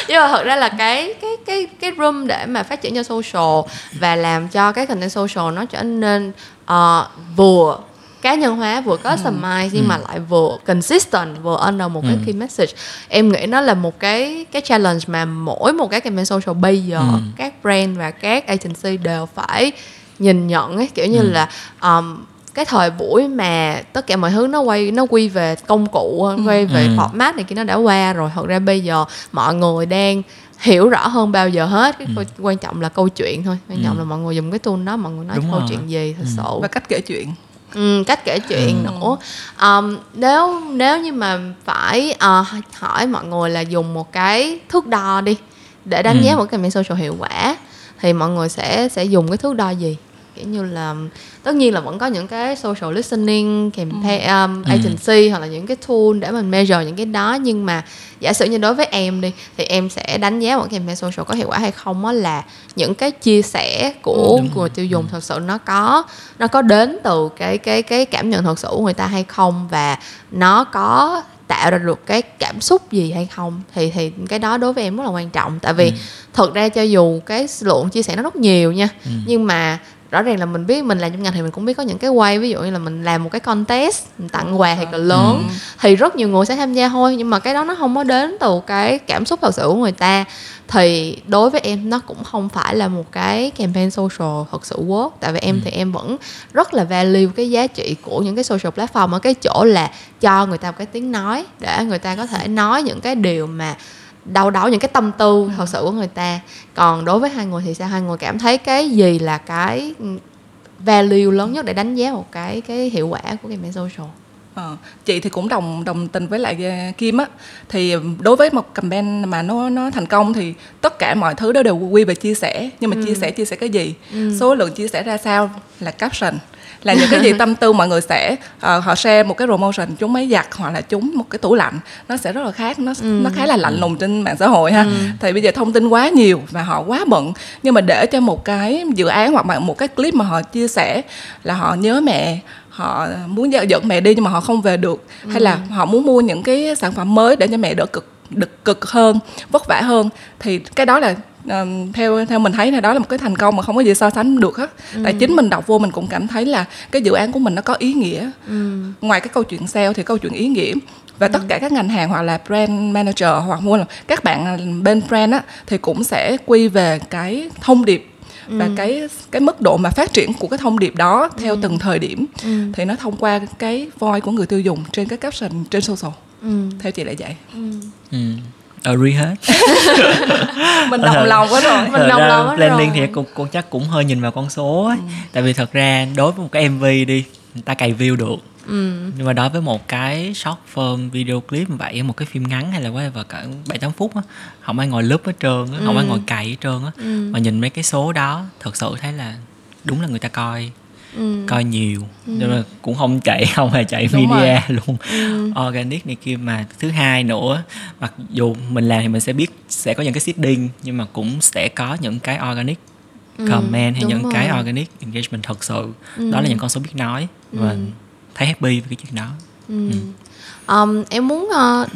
nhưng mà thật ra là cái cái cái cái room để mà phát triển cho social và làm cho cái content social nó trở nên ờ, vừa cá nhân hóa vừa customize nhưng mà lại vừa consistent vừa under một cái Ừ. key message em nghĩ nó là một cái cái challenge mà mỗi một cái campaign social bây giờ Ừ. các brand và các agency đều phải nhìn nhận ấy kiểu như Ừ. là um, cái thời buổi mà tất cả mọi thứ nó quay nó quy về công cụ quay về Ừ. format này kia nó đã qua rồi thật ra bây giờ mọi người đang hiểu rõ hơn bao giờ hết cái câu, quan trọng là câu chuyện thôi quan trọng Ừ. là mọi người dùng cái tool đó mọi người nói Đúng câu rồi. chuyện gì thật Ừ. sự và cách kể chuyện ừ, cách kể chuyện Ừ. nữa um, nếu nếu như mà phải ờ, hỏi mọi người là dùng một cái thước đo đi để đánh Ừ. giá một cái campaign social hiệu quả thì mọi người sẽ sẽ dùng cái thước đo gì kiểu như là tất nhiên là vẫn có những cái social listening campaign um, Ừ. agency hoặc là những cái tool để mình measure những cái đó nhưng mà giả sử như đối với em đi thì em sẽ đánh giá một campaign social có hiệu quả hay không á là những cái chia sẻ của Đúng người tiêu dùng thật sự nó có nó có đến từ cái cái cái cảm nhận thật sự của người ta hay không và nó có tạo ra được cái cảm xúc gì hay không thì thì cái đó đối với em rất là quan trọng tại vì Ừ. thực ra cho dù cái lượng chia sẻ nó rất nhiều nha Ừ. nhưng mà rõ ràng là mình biết mình làm trong ngành thì mình cũng biết có những cái quay ví dụ như là mình làm một cái contest mình tặng quà thiệt là lớn Ừ. thì rất nhiều người sẽ tham gia thôi nhưng mà cái đó nó không có đến từ cái cảm xúc thật sự của người ta thì đối với em nó cũng không phải là một cái campaign social thật sự work tại vì em Ừ. thì em vẫn rất là value cái giá trị của những cái social platform ở cái chỗ là cho người ta một cái tiếng nói để người ta có thể nói những cái điều mà đau đáu những cái tâm tư thật sự của người ta. Còn đối với hai người thì sao? Hai người cảm thấy cái gì là cái ừ, value lớn nhất để đánh giá một cái cái hiệu quả của campaign social? Ờ, chị thì cũng đồng đồng tình với lại ờ, Kim á. Thì đối với một campaign mà nó nó thành công thì tất cả mọi thứ đó đều quy về chia sẻ. Nhưng mà chia sẻ chia sẻ cái gì? Số lượng chia sẻ ra sao? Là caption là những cái gì tâm tư mọi người sẽ ờ, họ share một cái promotion chúng máy giặt hoặc là chúng một cái tủ lạnh. Nó sẽ rất là khác nó nó khá là lạnh lùng trên mạng xã hội ha. Thì bây giờ thông tin quá nhiều và họ quá bận. Nhưng mà để cho một cái dự án hoặc là một cái clip mà họ chia sẻ là họ nhớ mẹ họ muốn dẫn mẹ đi nhưng mà họ không về được hay là họ muốn mua những cái sản phẩm mới để cho mẹ đỡ cực được cực hơn vất vả hơn thì cái đó là ừm, theo theo mình thấy là đó là một cái thành công mà không có gì so sánh được hết. Tại chính mình đọc vô mình cũng cảm thấy là cái dự án của mình nó có ý nghĩa. Ngoài cái câu chuyện sale thì câu chuyện ý nghĩa. Và tất cả các ngành hàng hoặc là brand manager hoặc mua là các bạn bên brand á thì cũng sẽ quy về cái thông điệp và cái cái mức độ mà phát triển của cái thông điệp đó theo từng thời điểm. Thì nó thông qua cái voice của người tiêu dùng trên cái caption trên social. Theo chị là vậy. Ừ. agree hết mình đồng lòng quá rồi. Mình đồng lòng hết planning rồi. thì cũng, cũng chắc cũng hơi nhìn vào con số ấy. tại vì thật ra đối với một cái mv đi người ta cày view được. Nhưng mà đối với một cái short form video clip như vậy một cái phim ngắn hay là whatever cỡ bảy tám phút á không ai ngồi lúp hết trơn á không ai ngồi cày hết trơn á. Mà nhìn mấy cái số đó thật sự thấy là đúng là người ta coi coi nhiều. Nhưng mà cũng không chạy không hề chạy Đúng media luôn. Organic này kia mà thứ hai nữa mặc dù mình làm thì mình sẽ biết sẽ có những cái seeding nhưng mà cũng sẽ có những cái organic comment hay đúng những cái rồi. organic engagement thật sự. Đó là những con số biết nói và thấy happy với cái chuyện đó. Um, em muốn ờ,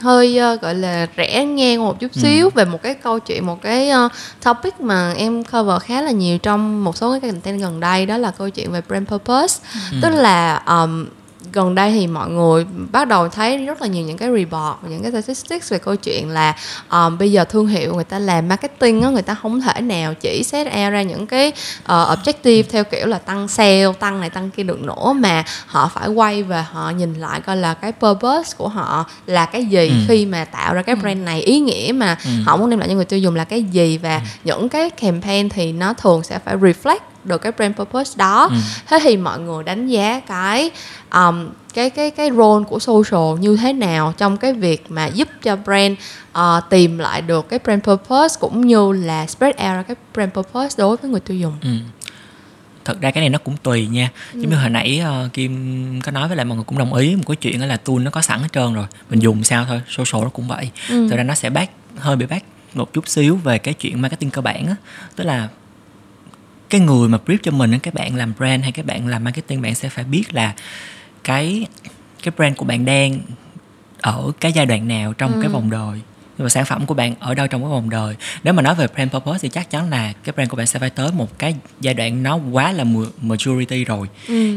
hơi ờ, gọi là rẽ ngang một chút xíu về một cái câu chuyện một cái ờ, topic mà em cover khá là nhiều trong một số cái content gần đây đó là câu chuyện về brand purpose. Tức là um, gần đây thì mọi người bắt đầu thấy rất là nhiều những cái report những cái statistics về câu chuyện là um, bây giờ thương hiệu người ta làm marketing á người ta không thể nào chỉ set out ra những cái ờ, objective theo kiểu là tăng sale tăng này tăng kia được nữa mà họ phải quay và họ nhìn lại coi là cái purpose của họ là cái gì Ừ. khi mà tạo ra cái brand này. Ý nghĩa mà họ muốn đem lại cho người tiêu dùng là cái gì và những cái campaign thì nó thường sẽ phải reflect được cái brand purpose đó. Thế thì mọi người đánh giá cái um, cái cái cái role của social như thế nào trong cái việc mà giúp cho brand ờ, tìm lại được cái brand purpose cũng như là spread out cái brand purpose đối với người tiêu dùng? Ừ. thật ra cái này nó cũng tùy nha. Giống như hồi nãy ờ, kim có nói với lại mọi người cũng đồng ý một cái chuyện là tool nó có sẵn hết trơn rồi. Mình dùng sao thôi social nó cũng vậy. Ừ. thật ra nó sẽ back hơi bị back một chút xíu về cái chuyện marketing cơ bản á. Tức là cái người mà brief cho mình các bạn làm brand hay các bạn làm marketing bạn sẽ phải biết là cái cái brand của bạn đang ở cái giai đoạn nào trong cái vòng đời. Mà sản phẩm của bạn ở đâu trong cái vòng đời. Nếu mà nói về brand purpose thì chắc chắn là cái brand của bạn sẽ phải tới một cái giai đoạn nó quá là maturity rồi.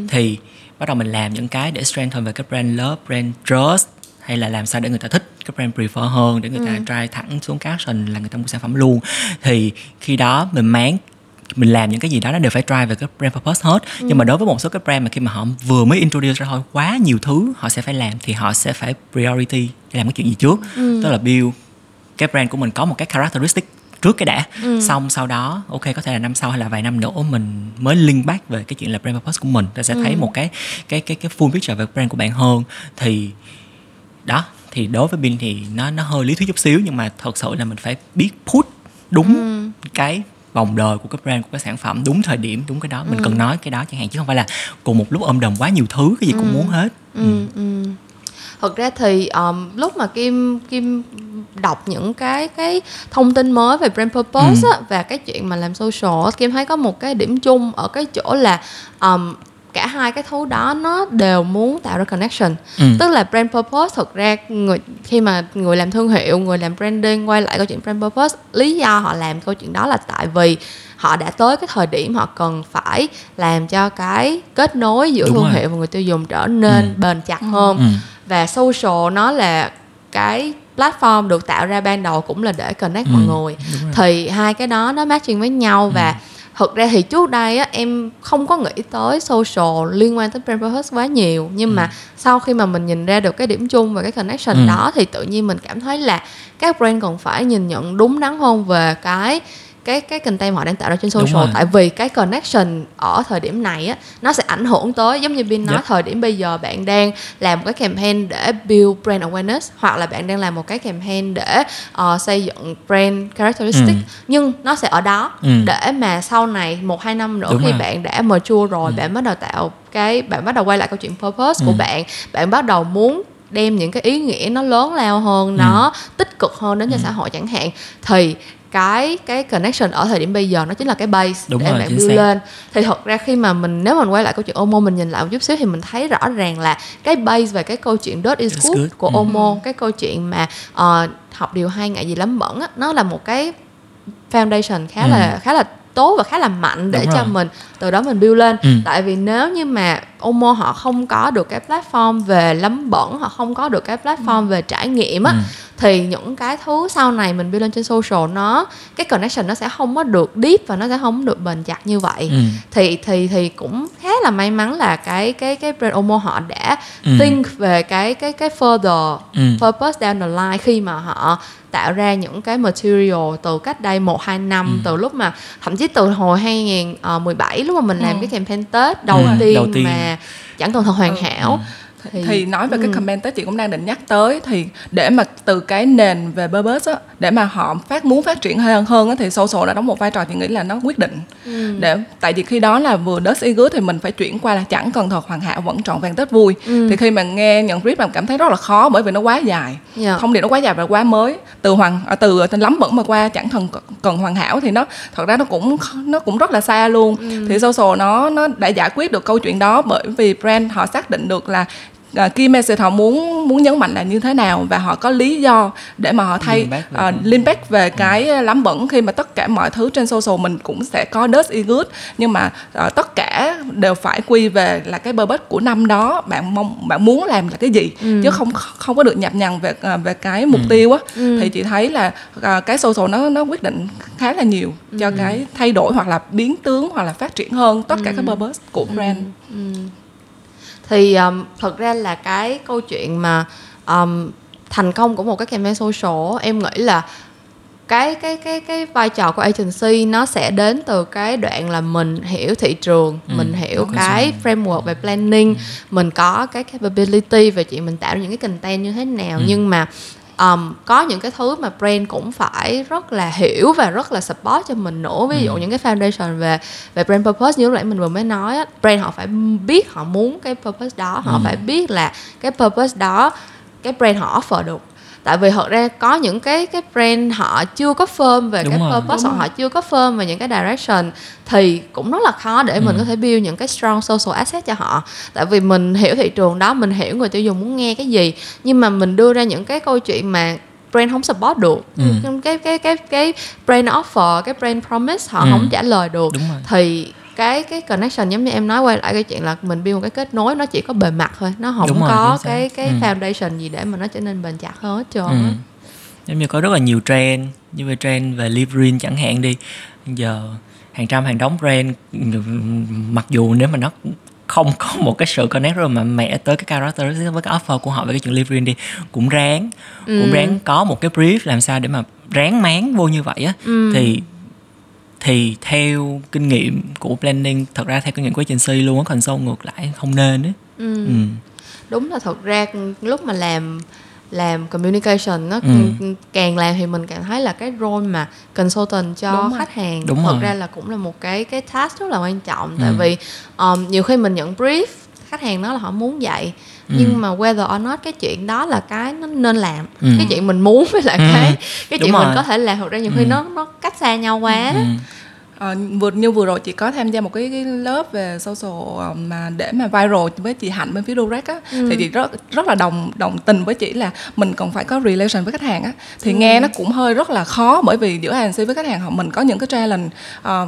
Thì bắt đầu mình làm những cái để strengthen về cái brand love brand trust hay là làm sao để người ta thích cái brand prefer hơn để người ta try thẳng xuống caption là người ta mua sản phẩm luôn. Thì khi đó mình mang mình làm những cái gì đó nó đều phải drive về cái brand purpose hết. Nhưng mà đối với một số cái brand mà khi mà họ vừa mới introduce ra thôi quá nhiều thứ họ sẽ phải làm thì họ sẽ phải priority làm cái chuyện gì trước. Tức là build cái brand của mình có một cái characteristic trước cái đã. Xong sau đó ok có thể là năm sau hay là vài năm nữa mình mới link back về cái chuyện là brand purpose của mình. Ta sẽ thấy một cái cái cái cái full picture về brand của bạn hơn. Thì đó thì đối với Bin thì nó nó hơi lý thuyết chút xíu nhưng mà thật sự là mình phải biết put đúng cái vòng đời của cái brand của cái sản phẩm đúng thời điểm đúng cái đó. Mình cần nói cái đó chẳng hạn chứ không phải là cùng một lúc ôm đồm quá nhiều thứ cái gì cũng muốn hết. Ừ, ừ. Thật ra thì um, lúc mà Kim Kim đọc những cái cái thông tin mới về brand purpose Ừ. á, và cái chuyện mà làm social Kim thấy có một cái điểm chung ở cái chỗ là um, cả hai cái thứ đó nó đều muốn tạo ra connection Ừ. tức là brand purpose thực ra người khi mà người làm thương hiệu người làm branding quay lại câu chuyện brand purpose lý do họ làm câu chuyện đó là tại vì họ đã tới cái thời điểm họ cần phải làm cho cái kết nối giữa Đúng thương rồi. hiệu và người tiêu dùng trở nên Ừ. bền chặt hơn Ừ. và social nó là cái platform được tạo ra ban đầu cũng là để connect Ừ, mọi người thì hai cái đó nó matching với nhau và thực ra thì trước đây á em không có nghĩ tới social liên quan tới brand purpose quá nhiều nhưng mà sau khi mà mình nhìn ra được cái điểm chung và cái connection Ừ. đó thì tự nhiên mình cảm thấy là các brand còn phải nhìn nhận đúng đắn hơn về cái cái cái content họ đang tạo ra trên social tại vì cái connection ở thời điểm này á nó sẽ ảnh hưởng tới giống như Bin nói Yep. thời điểm bây giờ bạn đang làm một cái campaign để build brand awareness hoặc là bạn đang làm một cái campaign để ờ, xây dựng brand characteristic Ừ. nhưng nó sẽ ở đó Ừ. để mà sau này một hai năm nữa Đúng khi rồi. bạn đã mature rồi bạn bắt đầu tạo cái bạn bắt đầu quay lại câu chuyện purpose của Ừ. bạn bạn bắt đầu muốn đem những cái ý nghĩa nó lớn lao hơn nó tích cực hơn đến cho xã hội chẳng hạn thì cái cái connection ở thời điểm bây giờ nó chính là cái base Đúng để rồi, bạn build xác. lên thì thật ra khi mà mình nếu mình quay lại câu chuyện Omo mình nhìn lại một chút xíu thì mình thấy rõ ràng là cái base về cái câu chuyện dirt is It's good, good. của Ừ. Omo cái câu chuyện mà ờ, học điều hay ngại gì lắm bẩn á nó là một cái foundation khá Ừ. là khá là tốt và khá là mạnh để Đúng cho rồi. mình từ đó mình build lên Ừ. tại vì nếu như mà Omo họ không có được cái platform về lấm bẩn họ không có được cái platform về trải nghiệm á Ừ. thì những cái thứ sau này mình build lên trên social nó cái connection nó sẽ không có được deep và nó sẽ không được bền chặt như vậy Ừ. thì thì thì cũng khá là may mắn là cái cái cái brand Omo họ đã Ừ. think về cái cái cái further Ừ. purpose down the line khi mà họ tạo ra những cái material từ cách đây 1 2 năm Ừ. từ lúc mà thậm chí từ hồi 2017 lúc mà mình làm Ừ. cái campaign Tết đầu, Ừ, tiên, đầu tiên. mà chẳng cần thật hoàn Ừ. hảo thì, Thì- nói về cái ừ. comment tới chị cũng đang định nhắc tới thì để mà từ cái nền về purpose á để mà họ phát muốn phát triển hơn hơn á thì social đã đóng một vai trò chị nghĩ là nó quyết định Ừ. để tại vì khi đó là vừa đất y good thì mình phải chuyển qua là chẳng cần thật hoàn hảo vẫn trọn vẹn tết vui Ừ. thì khi mà nghe nhận brief mình cảm thấy rất là khó bởi vì nó quá dài Dạ. thông điệp nó quá dài và quá mới từ hoàng à, từ từ lắm bẩn mà qua chẳng cần cần hoàn hảo thì nó thật ra nó cũng nó cũng rất là xa luôn thì social nó nó đã giải quyết được câu chuyện đó bởi vì brand họ xác định được là à, key message họ muốn muốn nhấn mạnh là như thế nào và họ có lý do để mà họ thay Link back về- à, link back về cái lắm bẩn khi mà tất cả mọi thứ trên social mình cũng sẽ có dirt is good. Nhưng mà à, tất cả đều phải quy về là cái purpose của năm đó. Bạn mong bạn muốn làm là cái gì? Chứ không không có được nhập nhằng về à, về cái mục tiêu á. Thì chị thấy là à, cái social nó nó quyết định khá là nhiều cho cái thay đổi hoặc là biến tướng hoặc là phát triển hơn tất cả các purpose của brand thì um, thật ra là cái câu chuyện mà um, thành công của một cái campaign social em nghĩ là cái cái cái cái vai trò của agency nó sẽ đến từ cái đoạn là mình hiểu thị trường Ừ, mình hiểu cái framework về planning mình có cái capability về chuyện mình tạo ra những cái content như thế nào. Ừ. nhưng mà um, có những cái thứ mà brand cũng phải rất là hiểu và rất là support cho mình nữa ví dụ Ừ. những cái foundation về về brand purpose như lúc nãy mình vừa mới nói á, brand họ phải biết họ muốn cái purpose đó họ Ừ. phải biết là cái purpose đó cái brand họ offer được tại vì thật ra có những cái cái brand họ chưa có firm về Đúng cái rồi. purpose Đúng họ chưa có firm về những cái direction thì cũng rất là khó để mình Ừ. có thể build những cái strong social asset cho họ tại vì mình hiểu thị trường đó mình hiểu người tiêu dùng muốn nghe cái gì nhưng mà mình đưa ra những cái câu chuyện mà brand không support được Ừ. cái cái cái cái brand offer cái brand promise họ Ừ. không trả lời được Đúng rồi. thì cái cái connection giống như em nói quay lại cái chuyện là mình build một cái kết nối nó chỉ có bề mặt thôi nó không Đúng rồi, có xác. cái cái Ừ. foundation gì để mà nó trở nên bền chặt hơn hết trơn Ừ. giống như có rất là nhiều trend như về trend về live green chẳng hạn đi giờ hàng trăm hàng đống brand mặc dù nếu mà nó không có một cái sự connect rồi mà mẹ tới cái character với cái offer của họ về cái chuyện live green đi cũng ráng cũng Ừ. ráng có một cái brief làm sao để mà ráng máng vô như vậy á Ừ. thì thì theo kinh nghiệm của planning thật ra theo kinh nghiệm của agency luôn á còn sâu ngược lại không nên á Ừ. ừ. đúng là thật ra lúc mà làm làm communication nó Ừ. càng làm thì mình càng thấy là cái role mà consultant cho Đúng rồi. khách hàng Đúng thật rồi. ra là cũng là một cái cái task rất là quan trọng tại Ừ. vì um, nhiều khi mình nhận brief khách hàng nói là họ muốn dạy Ừ. nhưng mà whether or not cái chuyện đó là cái nó nên làm Ừ. cái chuyện mình muốn với lại Ừ. cái cái Đúng chuyện mình có thể làm thật ra nhiều khi Ừ. nó nó cách xa nhau quá Ừ. Ờ, vừa như vừa rồi chị có tham gia một cái, cái lớp về social ờ, mà để mà viral với chị Hạnh bên phía Direct á thì chị rất rất là đồng đồng tình với chị là mình còn phải có relation với khách hàng á thì nghe nó cũng hơi rất là khó bởi vì giữa agency với khách hàng họ mình có những cái challenge ờ,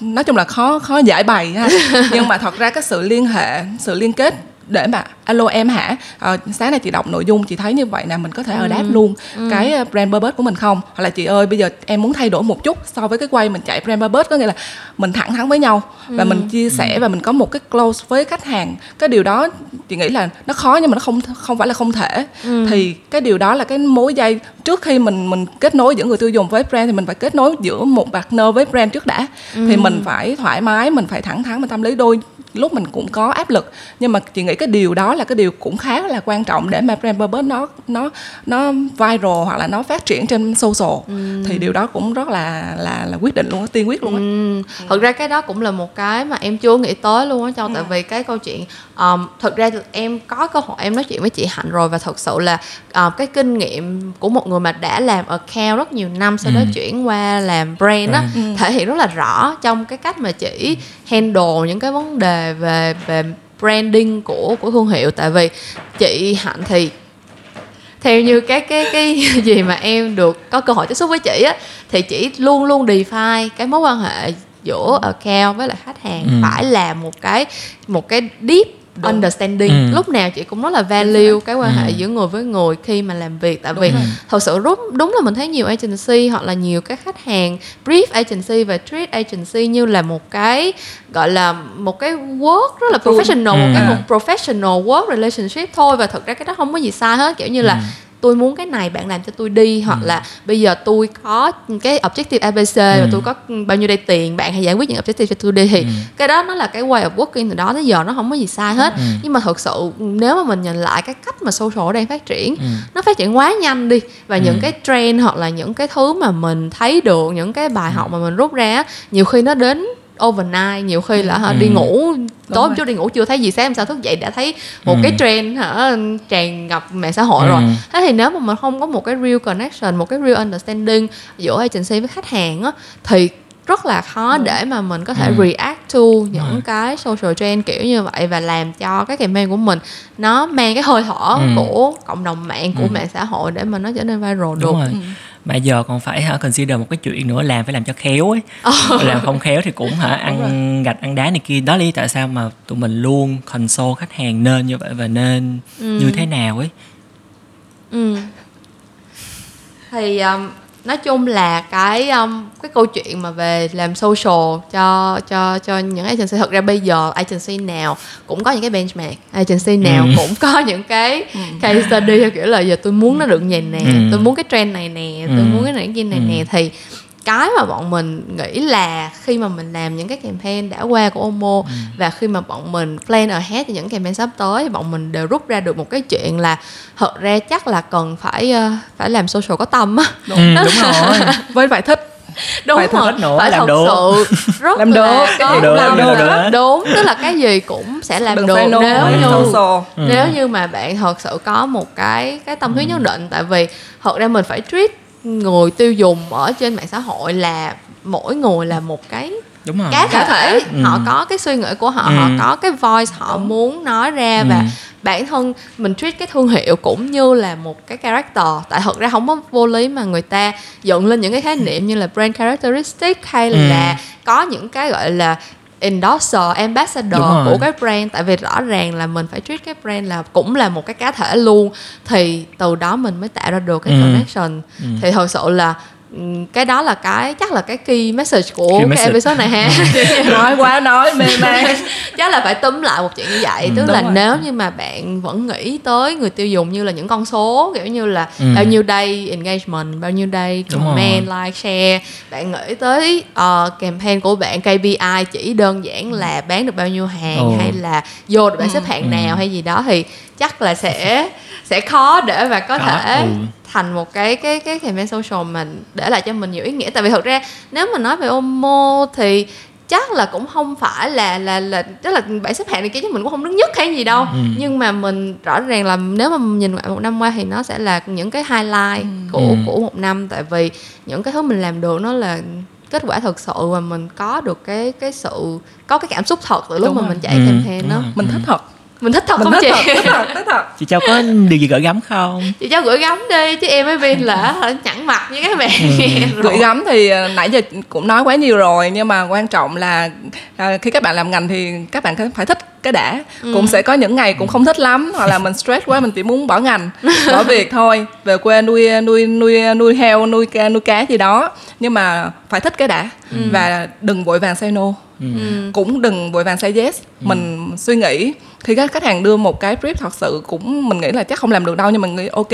nói chung là khó khó giải bày ha nhưng mà thật ra cái sự liên hệ sự liên kết để mà alo em hả? Ờ, sáng nay chị đọc nội dung chị thấy như vậy nè mình có thể ở đáp luôn cái ờ, brand purpose của mình không? Hoặc là chị ơi bây giờ em muốn thay đổi một chút so với cái quay mình chạy brand purpose có nghĩa là mình thẳng thắn với nhau và mình chia sẻ và mình có một cái close với khách hàng. Cái điều đó chị nghĩ là nó khó nhưng mà nó không không phải là không thể. Thì cái điều đó là cái mối dây trước khi mình mình kết nối giữa người tiêu dùng với brand thì mình phải kết nối giữa một partner với brand trước đã. Thì mình phải thoải mái mình phải thẳng thắn mình tâm lý. Đôi lúc mình cũng có áp lực. Nhưng mà chị nghĩ cái điều đó là cái điều cũng khá là quan trọng để mà brand purpose nó nó nó viral hoặc là nó phát triển trên social. Thì điều đó cũng rất là là là quyết định luôn á tiên quyết luôn á. Ừ. thật ra cái đó cũng là một cái mà em chưa nghĩ tới luôn á cho tại vì cái câu chuyện um, thật ra em có cơ hội em nói chuyện với chị hạnh rồi và thật sự là uh, cái kinh nghiệm của một người mà đã làm account rất nhiều năm sau đó chuyển qua làm brand á thể hiện rất là rõ trong cái cách mà chỉ handle những cái vấn đề về về branding của của thương hiệu tại vì chị hạnh thì theo như các cái cái gì mà em được có cơ hội tiếp xúc với chị á thì chị luôn luôn define cái mối quan hệ giữa account với lại khách hàng Ừ. phải là một cái một cái deep understanding Ừ. lúc nào chị cũng nói là value cái quan hệ Ừ. giữa người với người khi mà làm việc tại Đúng vì rồi. thật sự đúng đúng là mình thấy nhiều agency hoặc là nhiều cái khách hàng brief agency và treat agency như là một cái gọi là một cái work rất là professional một Ừ. cái À. một professional work relationship thôi và thực ra cái đó không có gì sai hết kiểu như là Ừ. tôi muốn cái này bạn làm cho tôi đi hoặc là bây giờ tôi có cái objective ABC Ừ. và tôi có bao nhiêu đây tiền bạn hãy giải quyết những objective cho tôi đi thì Ừ. cái đó nó là cái way of working từ đó tới giờ nó không có gì sai hết Ừ. nhưng mà thật sự nếu mà mình nhìn lại cái cách mà social đang phát triển Ừ. nó phát triển quá nhanh đi và Ừ. những cái trend hoặc là những cái thứ mà mình thấy được những cái bài học mà mình rút ra nhiều khi nó đến overnight nhiều khi là hả, Ừ. đi ngủ tối hôm trước đi ngủ chưa thấy gì sáng hôm sau thức dậy đã thấy một Ừ. cái trend hả tràn ngập mạng xã hội Ừ. rồi thế thì nếu mà mình không có một cái real connection một cái real understanding giữa agency với khách hàng á thì rất là khó để mà mình có thể Ừ. react to những Ừ. cái social trend kiểu như vậy và làm cho cái campaign của mình nó mang cái hơi thở Ừ. của cộng đồng mạng của Ừ. mạng xã hội để mà nó trở nên viral được đúng rồi mà giờ còn phải hả consider một cái chuyện nữa làm phải làm cho khéo ấy. Làm không khéo thì cũng hả ăn gạch ăn đá này kia. Đó lý tại sao mà tụi mình luôn console khách hàng nên như vậy và nên như thế nào ấy. Ừ. Thì um, nói chung là cái um, cái câu chuyện mà về làm social cho cho cho những agency thật ra bây giờ agency nào cũng có những cái benchmark agency nào Ừ. cũng có những cái case study theo kiểu là giờ tôi muốn nó được như nè Ừ. tôi muốn cái trend này nè tôi Ừ. muốn cái này cái kia này Ừ. nè thì cái mà bọn mình nghĩ là khi mà mình làm những cái campaign đã qua của Omo Ừ. và khi mà bọn mình plan ahead cho những campaign sắp tới thì bọn mình đều rút ra được một cái chuyện là thật ra chắc là cần phải ờ, phải làm social có tâm á. Ừ, đúng rồi. với phải thích. Đúng Phải thật rồi. nữa, phải làm thật được. sự rất Làm là được, có làm được, tâm làm làm được. đúng tức là cái gì cũng sẽ làm đừng được. nếu với như Ừ. nếu như mà bạn thật sự có một cái cái tâm huyết nhất định tại vì thật ra mình phải treat người tiêu dùng ở trên mạng xã hội là mỗi người là một cái đúng rồi cá thể, Cá thể. Ừ. họ có cái suy nghĩ của họ Ừ. họ có cái voice họ muốn nói ra và Ừ. bản thân mình treat cái thương hiệu cũng như là một cái character tại thật ra không có vô lý mà người ta dựng lên những cái khái niệm như là brand characteristic hay Ừ. là có những cái gọi là endorser, ambassador của cái brand tại vì rõ ràng là mình phải treat cái brand là cũng là một cái cá thể luôn thì từ đó mình mới tạo ra được cái Ừ. connection Ừ. thì thật sự là cái đó là cái chắc là cái key message của Key cái message. episode này ha nói quá nói mê man chắc là phải túm lại một chuyện như vậy Ừ. tức là rồi. nếu như mà bạn vẫn nghĩ tới người tiêu dùng như là những con số kiểu như là Ừ. bao nhiêu day engagement bao nhiêu day comment like share bạn nghĩ tới ờ, campaign của bạn KPI chỉ đơn giản là bán được bao nhiêu hàng Ồ. hay là vô được bảng xếp hạng Ừ. nào hay gì đó thì chắc là sẽ sẽ khó để mà có Có, thể ừ. Thành một cái cái cái campaign social mình để lại cho mình nhiều ý nghĩa tại vì thật ra nếu mà nói về Omo thì chắc là cũng không phải là là là tức là bảng xếp hạng này kia chứ mình cũng không đứng nhất hay gì đâu Ừ. nhưng mà mình rõ ràng là nếu mà mình nhìn lại một năm qua thì nó sẽ là những cái highlight của Ừ. của một năm tại vì những cái thứ mình làm được nó là kết quả thật sự và mình có được cái cái sự có cái cảm xúc thật từ lúc Đúng mà rồi. mình chạy Ừ, campaign đó rồi. mình thích thật mình thích thật mình không thích chị? thật thích thật thích thật. Chị châu có điều gì gửi gắm không? Chị cho gửi gắm đi chứ em với Vin là hả, nhẵn mặt với các bạn. Rồi. gửi gắm thì ờ, nãy giờ cũng nói quá nhiều rồi nhưng mà quan trọng là à, khi các bạn làm ngành thì các bạn phải thích cái đã. Cũng sẽ có những ngày cũng không thích lắm hoặc là mình stress quá mình chỉ muốn bỏ ngành bỏ việc thôi về quê nuôi nuôi nuôi nuôi heo nuôi ca nuôi cá gì đó. Nhưng mà phải thích cái đã. Và đừng vội vàng say no. Ừ. cũng đừng vội vàng say yes. Mình suy nghĩ khi các khách hàng đưa một cái brief thật sự cũng mình nghĩ là chắc không làm được đâu nhưng mình nghĩ ok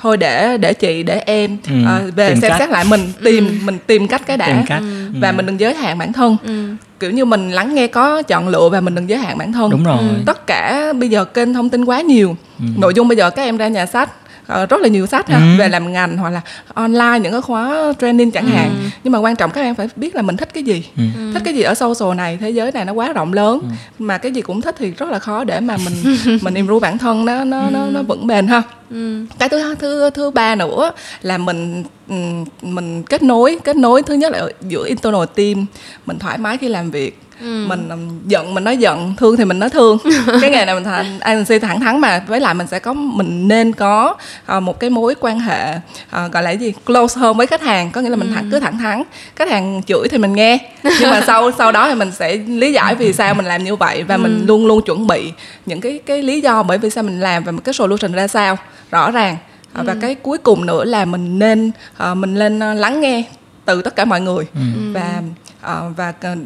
thôi để để chị để em Ừ, à, về tìm xem cách. xét lại mình tìm mình tìm cách cái đã. Tìm cách. Và mình đừng giới hạn bản thân. Ừ. kiểu như mình lắng nghe có chọn lựa và mình đừng giới hạn bản thân. Đúng rồi. Tất cả bây giờ kênh thông tin quá nhiều. Nội dung bây giờ các em ra nhà sách ờ, rất là nhiều sách ha, Ừ. về làm ngành hoặc là online những cái khóa training chẳng hạn. Nhưng mà quan trọng các em phải biết là mình thích cái gì. Ừ. thích cái gì ở social này thế giới này nó quá rộng lớn. Mà cái gì cũng thích thì rất là khó để mà mình mình improve bản thân nó nó nó nó vững bền ha Ừ. cái thứ thứ thứ ba nữa là mình ừm, mình kết nối kết nối thứ nhất là giữa internal team mình thoải mái khi làm việc. Mình ừm, giận mình nói giận thương thì mình nói thương. Cái nghề này mình thành agency thẳng thắn mà với lại mình sẽ có mình nên có ờ, một cái mối quan hệ ờ, gọi là gì close hơn với khách hàng. Có nghĩa là mình thẳng cứ thẳng thắn. Khách hàng chửi thì mình nghe nhưng mà sau sau đó thì mình sẽ lý giải vì sao mình làm như vậy và mình luôn luôn chuẩn bị những cái cái lý do bởi vì sao mình làm và một cái solution ra sao rõ ràng. Ờ, và cái cuối cùng nữa là mình nên ờ, mình lên ờ, lắng nghe từ tất cả mọi người. Và ờ, và ờ,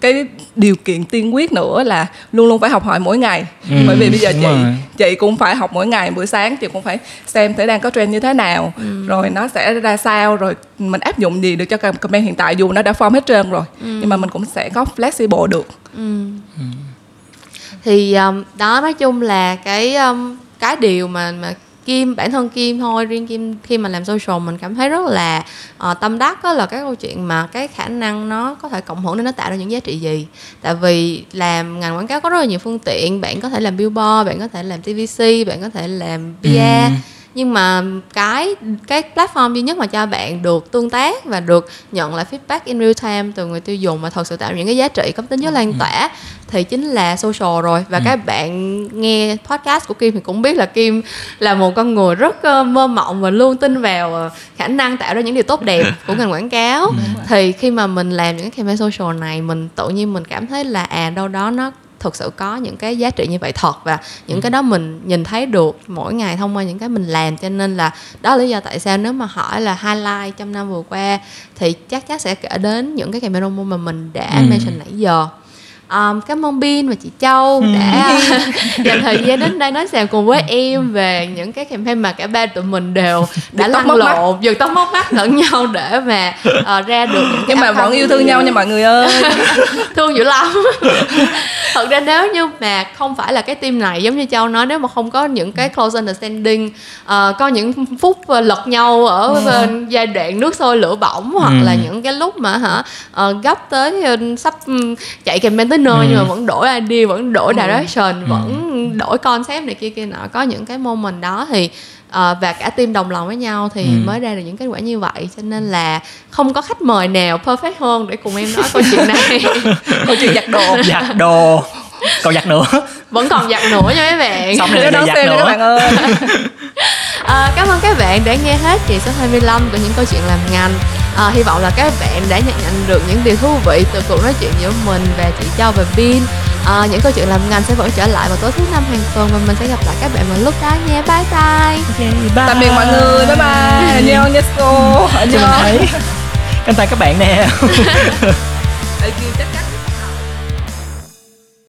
cái điều kiện tiên quyết nữa là luôn luôn phải học hỏi mỗi ngày. Ừ, bởi vì bây giờ chị rồi. chị cũng phải học mỗi ngày buổi sáng chị cũng phải xem thử đang có trend như thế nào. Rồi nó sẽ ra sao rồi mình áp dụng gì được cho campaign hiện tại dù nó đã form hết trơn rồi. Nhưng mà mình cũng sẽ có flexible được. Thì um, đó nói chung là cái um, cái điều mà mà Kim bản thân Kim thôi riêng Kim khi mà làm social mình cảm thấy rất là ờ, tâm đắc đó là cái câu chuyện mà cái khả năng nó có thể cộng hưởng để nó tạo ra những giá trị gì tại vì làm ngành quảng cáo có rất là nhiều phương tiện bạn có thể làm billboard bạn có thể làm TVC bạn có thể làm PR Ừ. nhưng mà cái cái platform duy nhất mà cho bạn được tương tác và được nhận lại feedback in real time từ người tiêu dùng mà thật sự tạo những cái giá trị có tính chất lan tỏa thì chính là social rồi. Và các bạn nghe podcast của Kim thì cũng biết là Kim là một con người rất ờ, mơ mộng và luôn tin vào ờ, khả năng tạo ra những điều tốt đẹp của ngành quảng cáo. Thì khi mà mình làm những cái campaign social này mình tự nhiên mình cảm thấy là à đâu đó nó thực sự có những cái giá trị như vậy thật và những cái đó mình nhìn thấy được mỗi ngày thông qua những cái mình làm. Cho nên là đó là lý do tại sao nếu mà hỏi là highlight trong năm vừa qua thì chắc chắn sẽ kể đến những cái promo mà mình đã Ừ. mention nãy giờ Um, cảm ơn Bin và chị Châu đã dành thời gian đến đây nói chuyện cùng với em về những cái campaign mà cả ba tụi mình đều đã lăn lộn, giật tóc móc mắt lẫn nhau để mà ờ, ra được những cái nhưng mà vẫn yêu thương nhau nha mọi người ơi. Thương dữ lắm. Thật ra nếu như mà không phải là cái team này giống như châu nói nếu mà không có những cái close understanding ờ, có những phút ờ, lật nhau ở bên giai đoạn nước sôi lửa bỏng hoặc Ừ. là những cái lúc mà hả ờ, gấp tới ờ, sắp ừ, chạy campaign tới nơi nhưng mà vẫn đổi idea vẫn đổi direction vẫn đổi concept này kia kia nọ. Có những cái moment đó thì ờ, và cả team đồng lòng với nhau thì Ừ. mới ra được những kết quả như vậy. Cho nên là không có khách mời nào perfect hơn để cùng em nói câu chuyện này. Câu chuyện giặt đồ. Giặt đồ còn giặt nữa. Vẫn còn giặt nữa nha mấy bạn. Xong rồi đón xem nữa các bạn ơi. À, cảm ơn các bạn đã nghe hết kỳ số 25 của những câu chuyện làm ngành. À, hy vọng là các bạn đã nhận nhận được những điều thú vị từ cuộc nói chuyện giữa mình và chị Châu và pin à, những câu chuyện làm ngành sẽ vẫn trở lại vào tối thứ năm hàng tuần và mình sẽ gặp lại các bạn vào lúc đó nha. Bye bye, okay, bye. tạm biệt mọi người. Bye bye. Annyeong annyeong anh thấy. Em thấy các bạn nè. Chắc chắn.